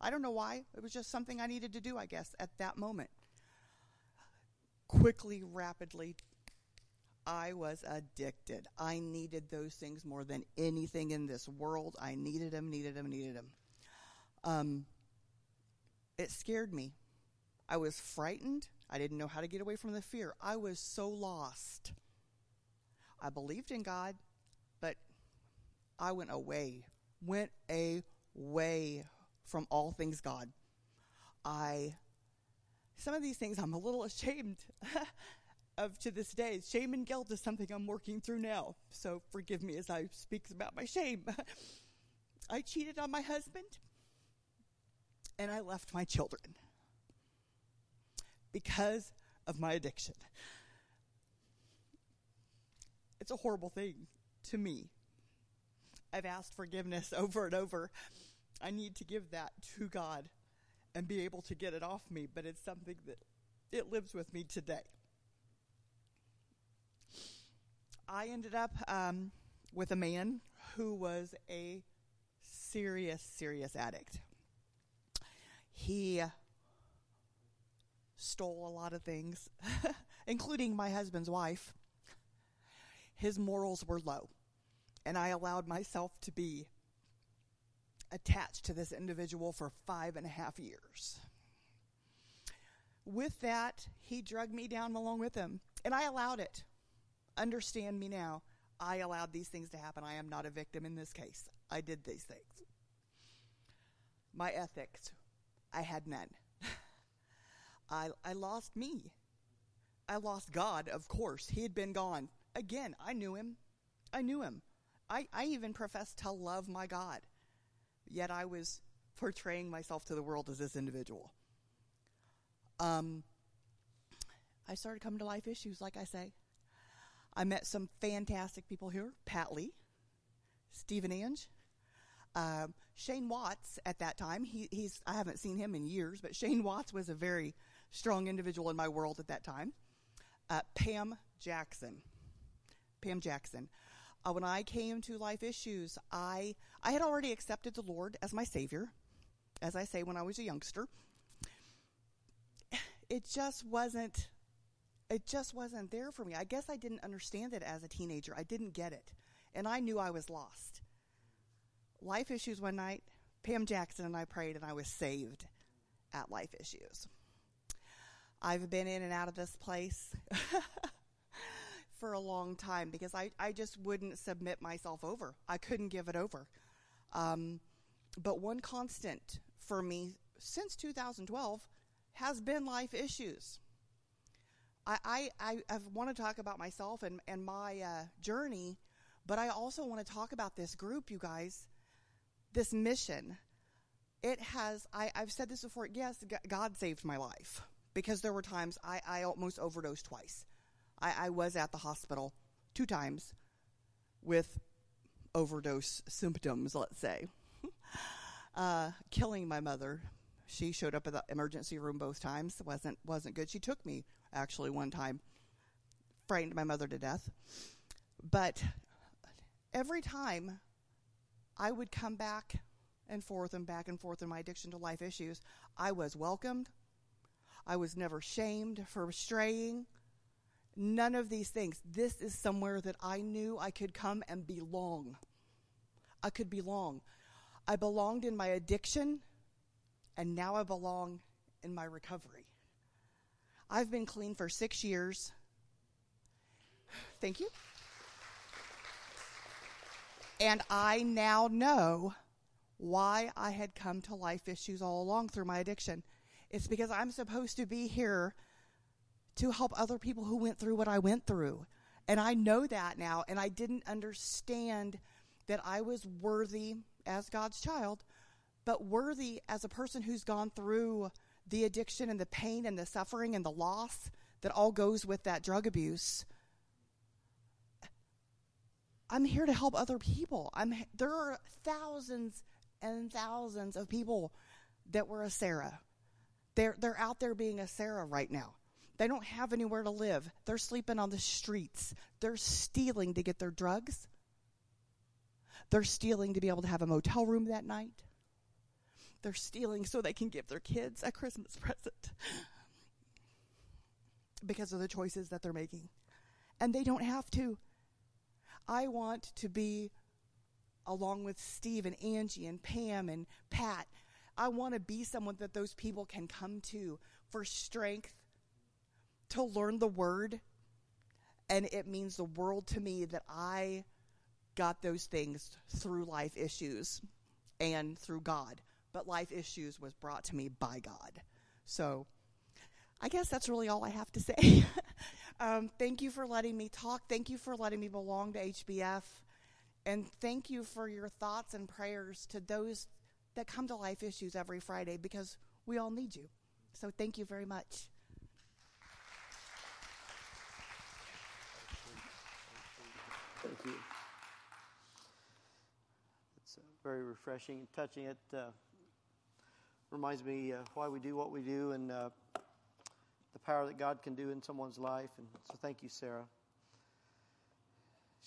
I don't know why. It was just something I needed to do, I guess, at that moment. Quickly, rapidly, I was addicted. I needed those things more than anything in this world. I needed them, needed them, needed them. Um, it scared me. I was frightened. I didn't know how to get away from the fear. I was so lost. I believed in God, but I went away, went away from all things God. I, some of these things I'm a little ashamed of to this day. Shame and guilt is something I'm working through now. So forgive me as I speak about my shame. I cheated on my husband and I left my children because of my addiction. It's a horrible thing to me. I've asked forgiveness over and over. I need to give that to God and be able to get it off me, but it's something that it lives with me today. I ended up um, with a man who was a serious, serious addict. He stole a lot of things, including my husband's wife. His morals were low, and I allowed myself to be attached to this individual for five and a half years. With that, he drugged me down along with him, and I allowed it. Understand me now. I allowed these things to happen. I am not a victim in this case. I did these things. My ethics, I had none. I, I lost me. I lost God, of course. He had been gone. Again, I knew him. I knew him. I, I even professed to love my God. Yet I was portraying myself to the world as this individual. Um, I started coming to life issues, like I say. I met some fantastic people here Pat Lee, Steve and Angie, um, Shane Watts at that time. He, he's I haven't seen him in years, but Shane Watts was a very strong individual in my world at that time. Uh, Pam Jackson. Pam Jackson. Uh, when I came to Life Issues, I I had already accepted the Lord as my Savior, as I say when I was a youngster. It just wasn't it just wasn't there for me. I guess I didn't understand it as a teenager. I didn't get it. And I knew I was lost. Life Issues one night, Pam Jackson and I prayed, and I was saved at Life Issues. I've been in and out of this place for a long time because I, I just wouldn't submit myself over. I couldn't give it over. Um, but one constant for me since 2012 has been life issues. I, I, I, want to talk about myself and, and my uh, journey, but I also want to talk about this group, you guys, this mission. It has, I, I've said this before, yes, God saved my life because there were times I, I almost overdosed twice. I, I was at the hospital two times with overdose symptoms, let's say. uh, killing my mother. She showed up at the emergency room both times. wasn't wasn't good. She took me actually one time, frightened my mother to death. But every time I would come back and forth and back and forth in my addiction to life issues, I was welcomed. I was never shamed for straying. None of these things. This is somewhere that I knew I could come and belong. I could belong. I belonged in my addiction, and now I belong in my recovery. I've been clean for six years. Thank you. And I now know why I had come to life issues all along through my addiction. It's because I'm supposed to be here to help other people who went through what I went through. And I know that now, and I didn't understand that I was worthy as God's child, but worthy as a person who's gone through the addiction and the pain and the suffering and the loss that all goes with that drug abuse. I'm here to help other people. I'm there are thousands and thousands of people that were a Sarah. They're they're out there being a Sarah right now. They don't have anywhere to live. They're sleeping on the streets. They're stealing to get their drugs. They're stealing to be able to have a motel room that night. They're stealing so they can give their kids a Christmas present because of the choices that they're making. And they don't have to. I want to be along with Steve and Angie and Pam and Pat. I want to be someone that those people can come to for strength to learn the word. And it means the world to me that I got those things through life issues and through God. But life issues was brought to me by God. So I guess that's really all I have to say. um, thank you for letting me talk. Thank you for letting me belong to HBF. And thank you for your thoughts and prayers to those that come to life issues every Friday because we all need you. So thank you very much. Thank you. It's uh, very refreshing and touching. It uh, reminds me uh, why we do what we do and uh, the power that God can do in someone's life. And so, thank you, Sarah.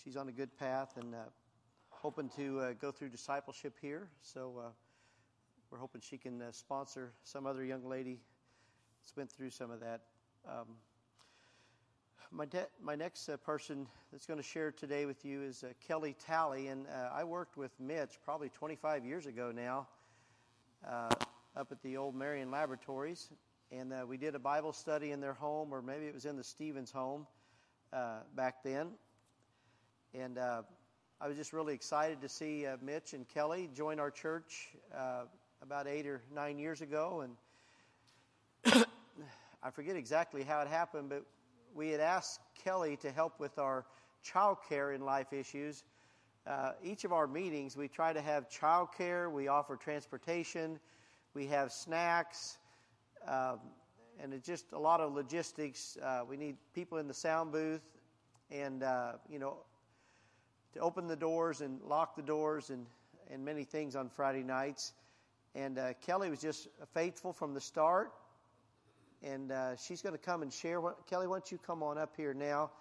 She's on a good path and uh, hoping to uh, go through discipleship here. So, we're hoping she can sponsor some other young lady that's went through some of that. Um, my, de- my next uh, person that's going to share today with you is uh, Kelly Talley, and uh, I worked with Mitch probably 25 years ago now uh, up at the old Marion Laboratories, and uh, we did a Bible study in their home, or maybe it was in the Stevens home uh, back then. And I was just really excited to see Mitch and Kelly join our church about eight or nine years ago, and I forget exactly how it happened, but we had asked Kelly to help with our child care in life issues. Uh, each of our meetings, we try to have child care, we offer transportation, we have snacks, um, and it's just a lot of logistics. Uh, we need people in the sound booth and, uh, you know, to open the doors and lock the doors and, and many things on Friday nights. And uh, Kelly was just faithful from the start and uh, she's going to come and share. Kelly, why don't you come on up here now?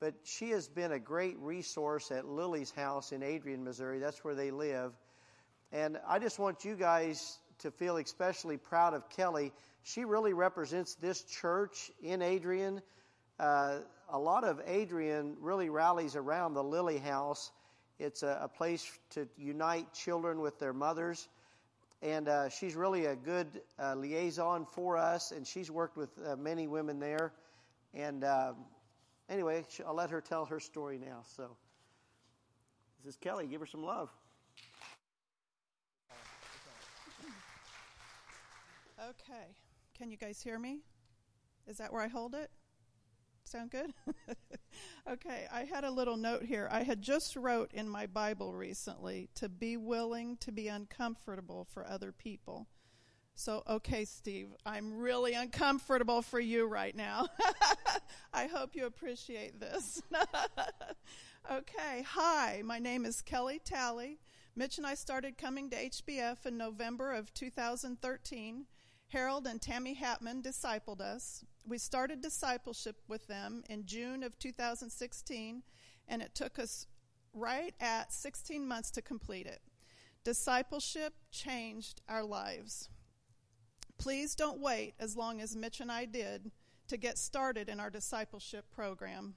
But she has been a great resource at Lily's house in Adrian, Missouri. That's where they live. And I just want you guys to feel especially proud of Kelly. She really represents this church in Adrian. Uh, a lot of Adrian really rallies around the Lily House. It's a, a place to unite children with their mothers and uh, she's really a good uh, liaison for us, and she's worked with uh, many women there. And um, anyway, I'll let her tell her story now. So, this is Kelly. Give her some love. Okay. Can you guys hear me? Is that where I hold it? Sound good? okay, I had a little note here. I had just wrote in my Bible recently to be willing to be uncomfortable for other people. So, okay, Steve, I'm really uncomfortable for you right now. I hope you appreciate this. okay, hi, my name is Kelly Talley. Mitch and I started coming to HBF in November of 2013. Harold and Tammy Hatman discipled us we started discipleship with them in June of 2016, and it took us right at 16 months to complete it. Discipleship changed our lives. Please don't wait as long as Mitch and I did to get started in our discipleship program.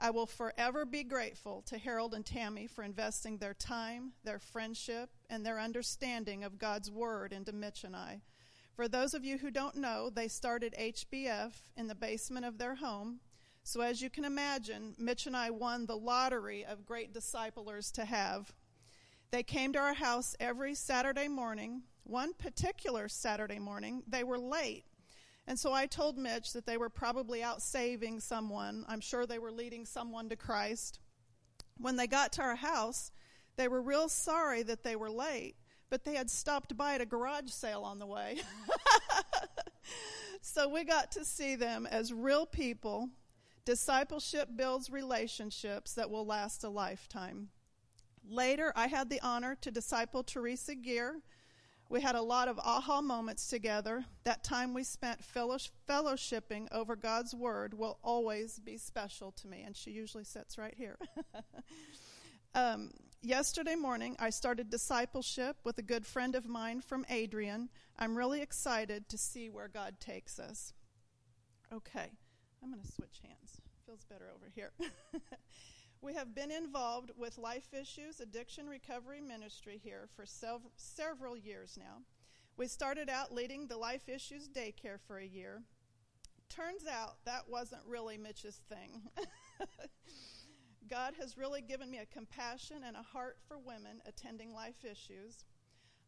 I will forever be grateful to Harold and Tammy for investing their time, their friendship, and their understanding of God's Word into Mitch and I. For those of you who don't know, they started HBF in the basement of their home. So, as you can imagine, Mitch and I won the lottery of great disciplers to have. They came to our house every Saturday morning. One particular Saturday morning, they were late. And so I told Mitch that they were probably out saving someone. I'm sure they were leading someone to Christ. When they got to our house, they were real sorry that they were late, but they had stopped by at a garage sale on the way. so we got to see them as real people. Discipleship builds relationships that will last a lifetime. Later, I had the honor to disciple Teresa Gear. We had a lot of aha moments together. That time we spent fellowshipping over God's Word will always be special to me, and she usually sits right here. um, yesterday morning, I started discipleship with a good friend of mine from Adrian. I'm really excited to see where God takes us. Okay, I'm going to switch hands. Feels better over here. We have been involved with life issues, addiction recovery ministry here for sev- several years now. We started out leading the life issues daycare for a year. Turns out that wasn't really Mitch's thing. God has really given me a compassion and a heart for women attending life issues.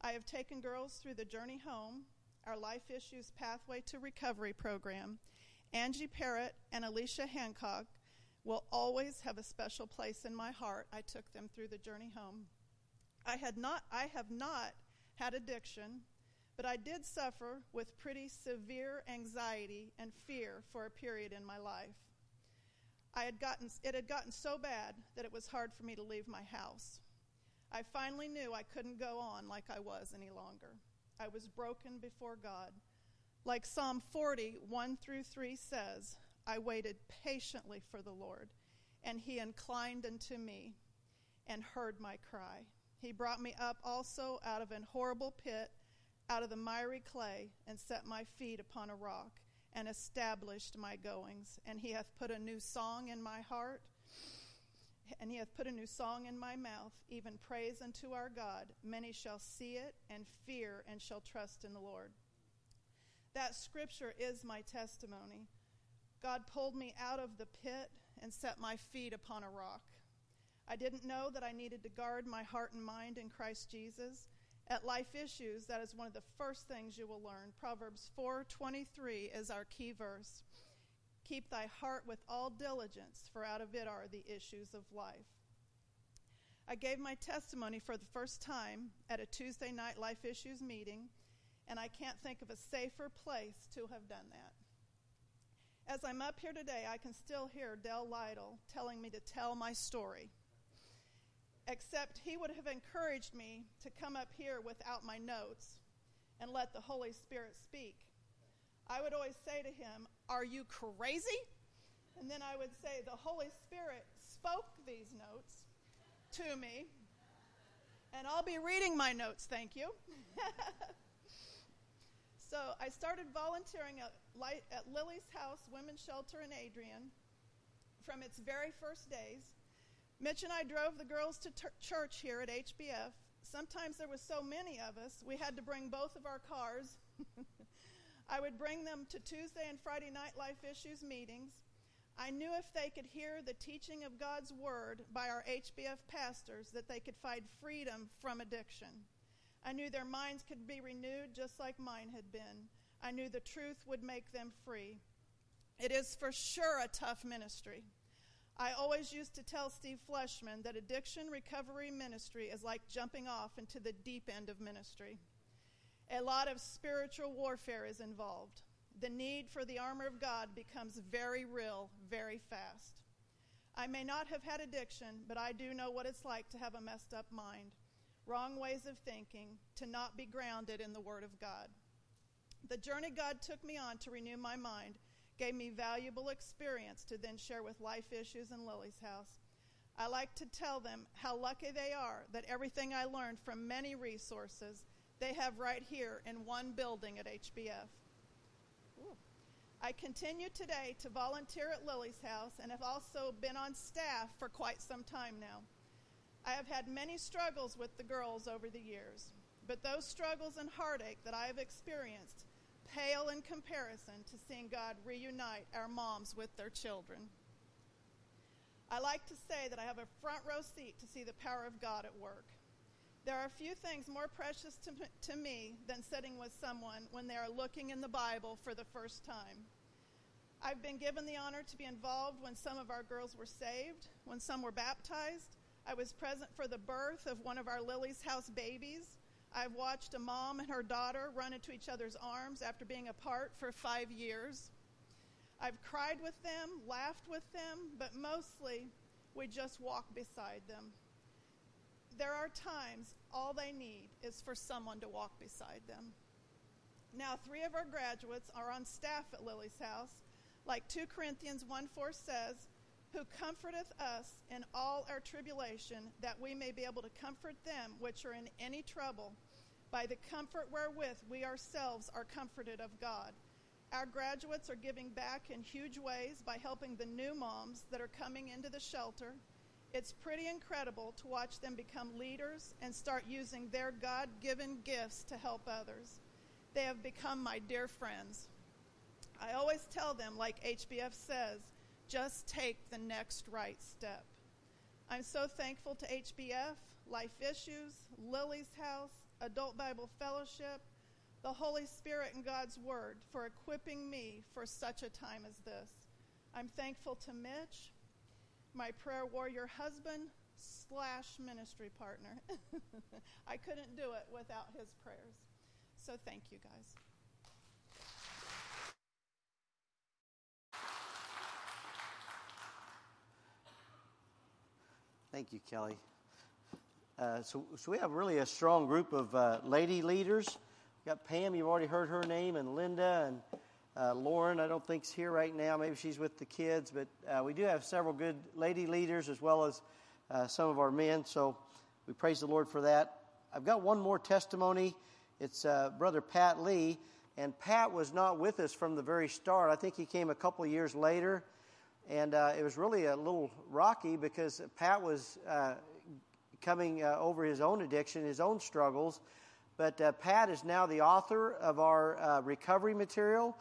I have taken girls through the Journey Home, our Life Issues Pathway to Recovery program. Angie Parrott and Alicia Hancock will always have a special place in my heart. I took them through the journey home. I had not I have not had addiction, but I did suffer with pretty severe anxiety and fear for a period in my life. I had gotten it had gotten so bad that it was hard for me to leave my house. I finally knew I couldn't go on like I was any longer. I was broken before God. Like Psalm 40, 1 through 3 says, I waited patiently for the Lord, and he inclined unto me and heard my cry. He brought me up also out of an horrible pit, out of the miry clay, and set my feet upon a rock, and established my goings. And he hath put a new song in my heart, and he hath put a new song in my mouth, even praise unto our God. Many shall see it and fear and shall trust in the Lord. That scripture is my testimony. God pulled me out of the pit and set my feet upon a rock. I didn't know that I needed to guard my heart and mind in Christ Jesus. At Life Issues, that is one of the first things you will learn. Proverbs 4:23 is our key verse. Keep thy heart with all diligence, for out of it are the issues of life. I gave my testimony for the first time at a Tuesday night Life Issues meeting, and I can't think of a safer place to have done that. As I'm up here today, I can still hear Dell Lytle telling me to tell my story. Except he would have encouraged me to come up here without my notes and let the Holy Spirit speak. I would always say to him, Are you crazy? And then I would say, The Holy Spirit spoke these notes to me, and I'll be reading my notes, thank you. So I started volunteering at, Lily's House Women's Shelter in Adrian from its very first days. Mitch and I drove the girls to ter- church here at HBF. Sometimes there were so many of us, we had to bring both of our cars. I would bring them to Tuesday and Friday night life issues meetings. I knew if they could hear the teaching of God's word by our HBF pastors that they could find freedom from addiction. I knew their minds could be renewed just like mine had been. I knew the truth would make them free. It is for sure a tough ministry. I always used to tell Steve Fleshman that addiction recovery ministry is like jumping off into the deep end of ministry. A lot of spiritual warfare is involved. The need for the armor of God becomes very real very fast. I may not have had addiction, but I do know what it's like to have a messed up mind wrong ways of thinking, to not be grounded in the Word of God. The journey God took me on to renew my mind gave me valuable experience to then share with life issues in Lily's house. I like to tell them how lucky they are that everything I learned from many resources they have right here in one building at HBF. Ooh. I continue today to volunteer at Lily's house and have also been on staff for quite some time now. I have had many struggles with the girls over the years, but those struggles and heartache that I have experienced pale in comparison to seeing God reunite our moms with their children. I like to say that I have a front row seat to see the power of God at work. There are few things more precious to, to me than sitting with someone when they are looking in the Bible for the first time. I've been given the honor to be involved when some of our girls were saved, when some were baptized. I was present for the birth of one of our Lily's House babies. I've watched a mom and her daughter run into each other's arms after being apart for five years. I've cried with them, laughed with them, but mostly we just walk beside them. There are times all they need is for someone to walk beside them. Now, three of our graduates are on staff at Lily's House. Like 2 Corinthians 1 4 says, who comforteth us in all our tribulation, that we may be able to comfort them which are in any trouble, by the comfort wherewith we ourselves are comforted of God. Our graduates are giving back in huge ways by helping the new moms that are coming into the shelter. It's pretty incredible to watch them become leaders and start using their God given gifts to help others. They have become my dear friends. I always tell them, like HBF says, just take the next right step. I'm so thankful to HBF, Life Issues, Lily's House, Adult Bible Fellowship, the Holy Spirit and God's Word for equipping me for such a time as this. I'm thankful to Mitch, my prayer warrior husband slash ministry partner. I couldn't do it without his prayers. So thank you guys. Thank you, Kelly. Uh, so, so we have really a strong group of uh, lady leaders. We've got Pam, you've already heard her name, and Linda, and uh, Lauren, I don't think's here right now. Maybe she's with the kids, but uh, we do have several good lady leaders as well as uh, some of our men. So we praise the Lord for that. I've got one more testimony. It's Brother Pat Lee, and Pat was not with us from the very start. I think he came a couple years later, and uh, it was really a little rocky because Pat was coming uh, over his own addiction, his own struggles. But uh, Pat is now the author of our uh, recovery material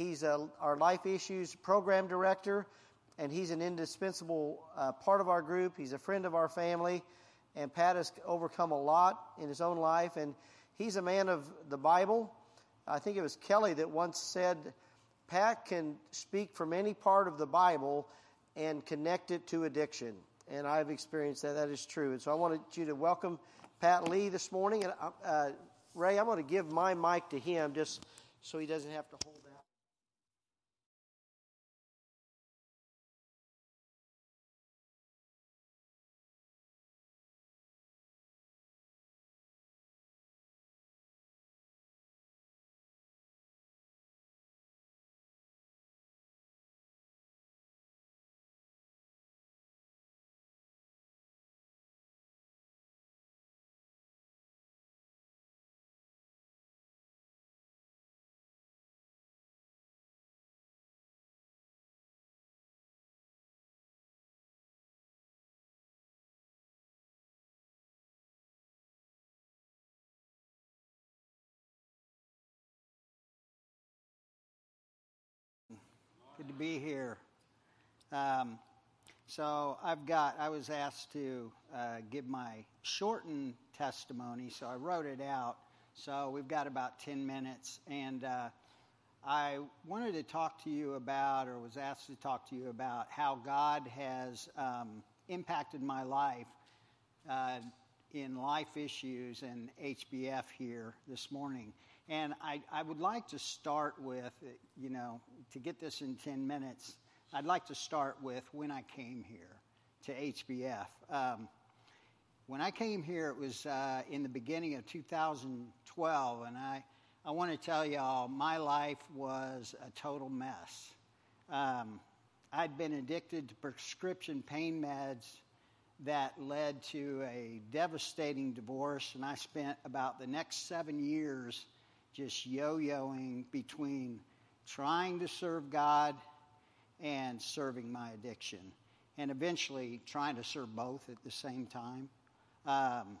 He's a, our Life Issues Program Director, and he's an indispensable uh, part of our group. He's a friend of our family, and Pat has overcome a lot in his own life, and he's a man of the Bible. I think it was Kelly that once said, Pat can speak from any part of the Bible and connect it to addiction. And I've experienced that. That is true. And so I wanted you to welcome Pat Lee this morning. And uh, uh Ray, I'm going to give my mic to him just so he doesn't have to hold be here. Um, so I've got, I was asked to uh, give my shortened testimony, so I wrote it out. So we've got about 10 minutes. And uh, I wanted to talk to you about, or was asked to talk to you about, how God has um, impacted my life uh, in life issues and HBF here this morning. And I, I would like to start with, you know, to get this in 10 minutes, I'd like to start with when I came here to HBF. Um, when I came here, it was uh, in the beginning of 2012, and I, I want to tell y'all, my life was a total mess. Um, I'd been addicted to prescription pain meds that led to a devastating divorce, and I spent about the next seven years just yo yoing between trying to serve God and serving my addiction, and eventually trying to serve both at the same time. Um,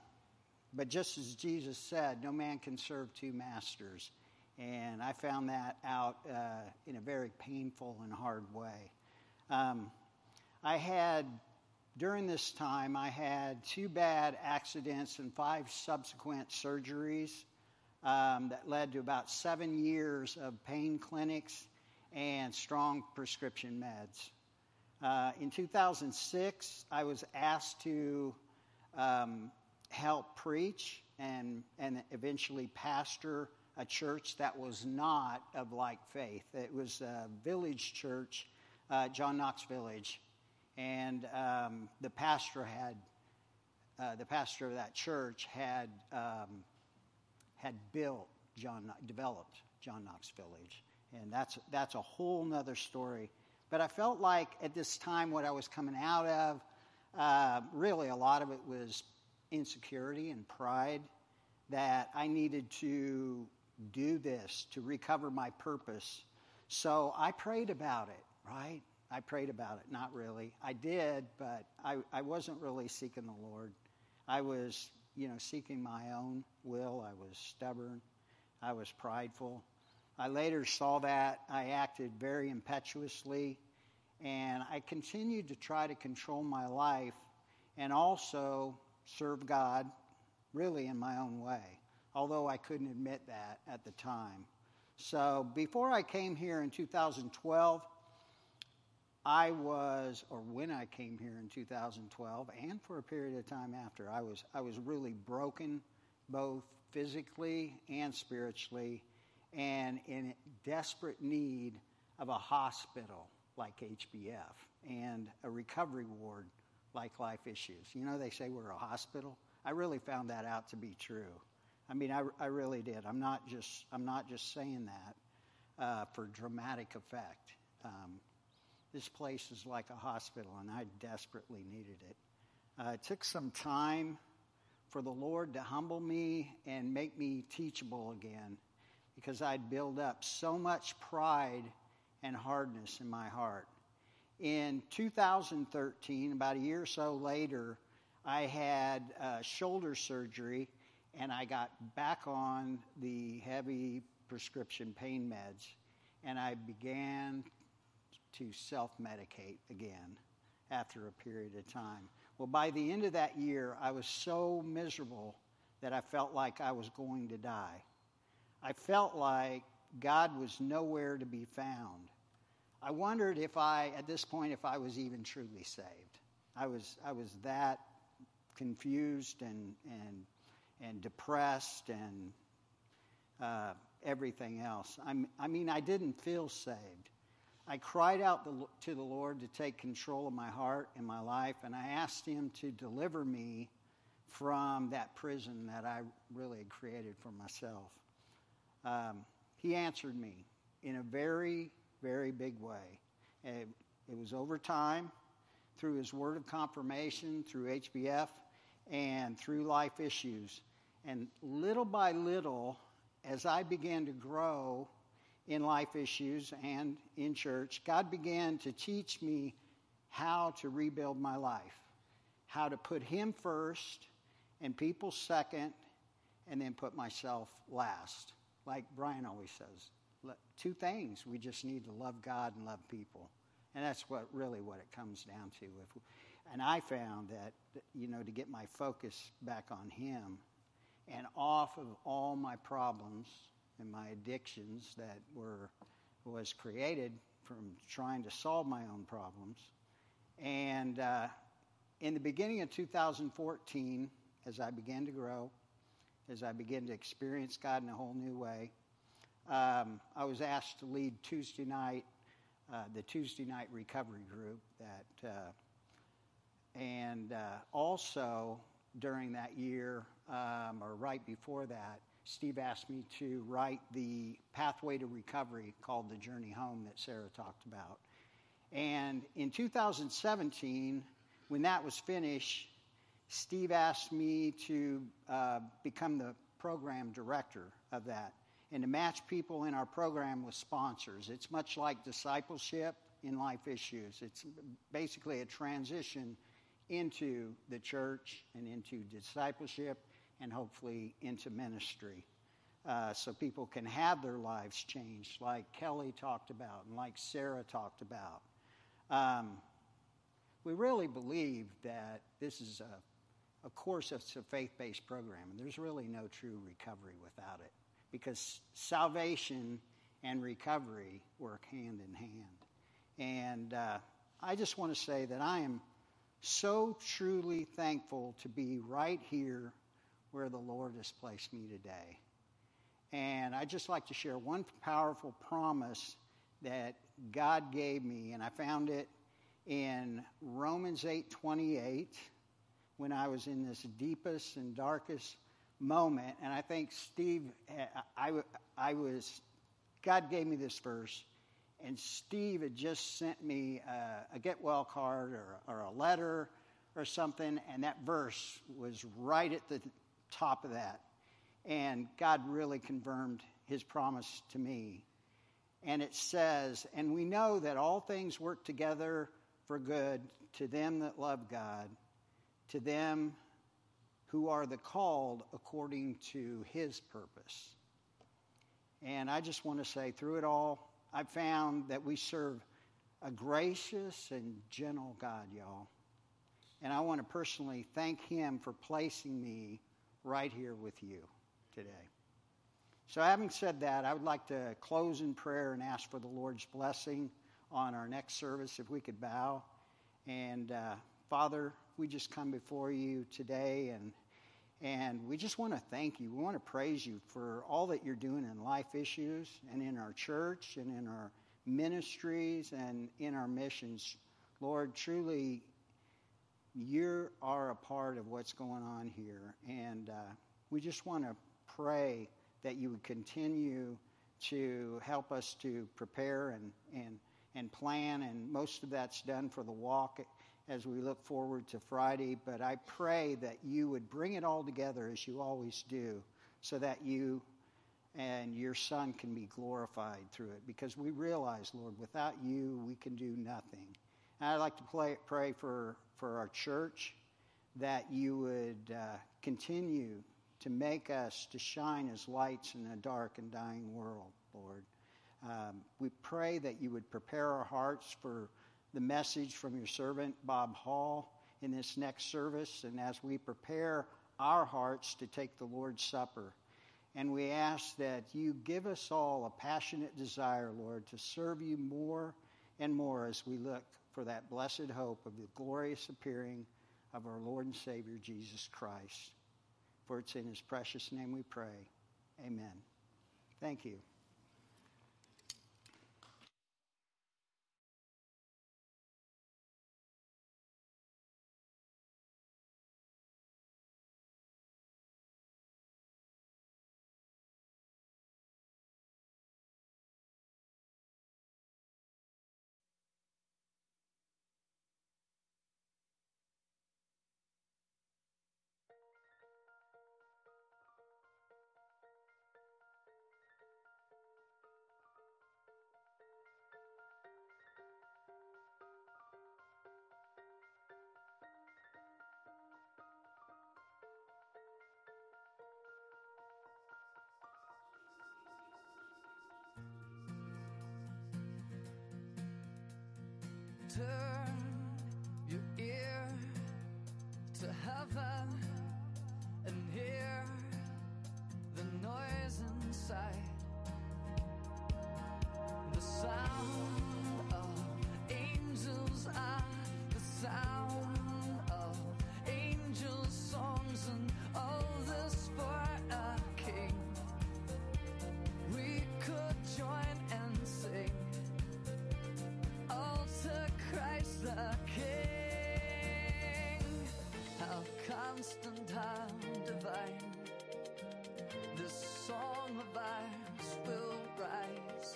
but just as Jesus said, no man can serve two masters. And I found that out uh, in a very painful and hard way. Um, I had during this time, I had two bad accidents and five subsequent surgeries um, that led to about seven years of pain clinics and strong prescription meds. Uh, in 2006, I was asked to um, help preach and, and eventually pastor a church that was not of like faith. It was a village church, uh, John Knox Village, and um, the pastor had uh, the pastor of that church had um, had built John developed John Knox Village, and that's that's a whole nother story. But I felt like at this time, what I was coming out of, uh, really a lot of it was insecurity and pride that I needed to do this to recover my purpose. So I prayed about it, right? I prayed about it. Not really. I did, but I, I wasn't really seeking the Lord. I was, you know, seeking my own will. I was stubborn. I was prideful. I later saw that. I acted very impetuously. And I continued to try to control my life and also serve God really in my own way, although I couldn't admit that at the time. So before I came here in 2012, I was, or when I came here in 2012, and for a period of time after, I was, I was really broken, both physically and spiritually, and in desperate need of a hospital like HBF and a recovery ward like Life Issues. You know, they say we're a hospital. I really found that out to be true. I mean, I, I really did. I'm not just, I'm not just saying that uh, for dramatic effect. Um, this place is like a hospital, and I desperately needed it. Uh, it took some time for the Lord to humble me and make me teachable again because I'd built up so much pride and hardness in my heart. In 2013, about a year or so later, I had uh, shoulder surgery and I got back on the heavy prescription pain meds and I began to self medicate again after a period of time. Well, by the end of that year, I was so miserable that I felt like I was going to die. I felt like God was nowhere to be found. I wondered if I, at this point, if I was even truly saved. I was, I was that confused and, and, and depressed and uh, everything else. I'm, I mean, I didn't feel saved. I cried out to the Lord to take control of my heart and my life, and I asked Him to deliver me from that prison that I really had created for myself. Um, he answered me in a very, very big way. It, it was over time through His word of confirmation, through HBF, and through life issues. And little by little, as I began to grow, in life issues and in church, God began to teach me how to rebuild my life, how to put Him first and people second, and then put myself last. Like Brian always says, two things we just need to love God and love people. And that's what really what it comes down to. If, and I found that, you know, to get my focus back on Him and off of all my problems and my addictions that were was created from trying to solve my own problems. And uh, in the beginning of 2014, as I began to grow, as I began to experience God in a whole new way, um, I was asked to lead Tuesday night, uh, the Tuesday night recovery group. That, uh, and uh, also during that year, um, or right before that, Steve asked me to write the pathway to recovery called The Journey Home that Sarah talked about. And in 2017, when that was finished, Steve asked me to uh, become the program director of that and to match people in our program with sponsors. It's much like discipleship in life issues, it's basically a transition into the church and into discipleship and hopefully into ministry. Uh, so people can have their lives changed, like Kelly talked about and like Sarah talked about. Um, we really believe that this is a, a course that's a faith based program, and there's really no true recovery without it because salvation and recovery work hand in hand. And uh, I just want to say that I am so truly thankful to be right here where the Lord has placed me today. And I'd just like to share one powerful promise that God gave me, and I found it in Romans 8:28 when I was in this deepest and darkest moment. And I think Steve, eh, I, I was, God gave me this verse, and Steve had just sent me a, a get well card or, or a letter or something, and that verse was right at the top of that. And God really confirmed his promise to me. And it says, And we know that all things work together for good to them that love God, to them who are the called according to his purpose. And I just want to say, through it all, I've found that we serve a gracious and gentle God, y'all. And I want to personally thank him for placing me right here with you today. So, having said that, I would like to close in prayer and ask for the Lord's blessing on our next service, if we could bow. And uh, Father, we just come before you today and and we just want to thank you. We want to praise you for all that you're doing in life issues and in our church and in our ministries and in our missions. Lord, truly, you are a part of what's going on here. And uh, we just want to pray that you would continue to help us to prepare and, and, and plan. And most of that's done for the walk as we look forward to Friday. But I pray that you would bring it all together as you always do, so that you and your Son can be glorified through it. Because we realize, Lord, without you, we can do nothing. And I'd like to play, pray for, for our church that you would uh, continue to make us to shine as lights in a dark and dying world, Lord. Um, we pray that you would prepare our hearts for the message from your servant, Bob Hall, in this next service, and as we prepare our hearts to take the Lord's Supper. And we ask that you give us all a passionate desire, Lord, to serve you more and more as we look for that blessed hope of the glorious appearing of our Lord and Savior, Jesus Christ. For it's in his precious name we pray. Amen. Thank you. Turn your ear to heaven and hear the noise inside. The sound of angels and the sound of will rise.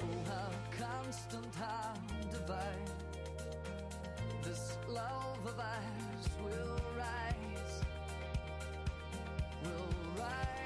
Oh, how constant, how divine. This love of ours will rise. Will rise.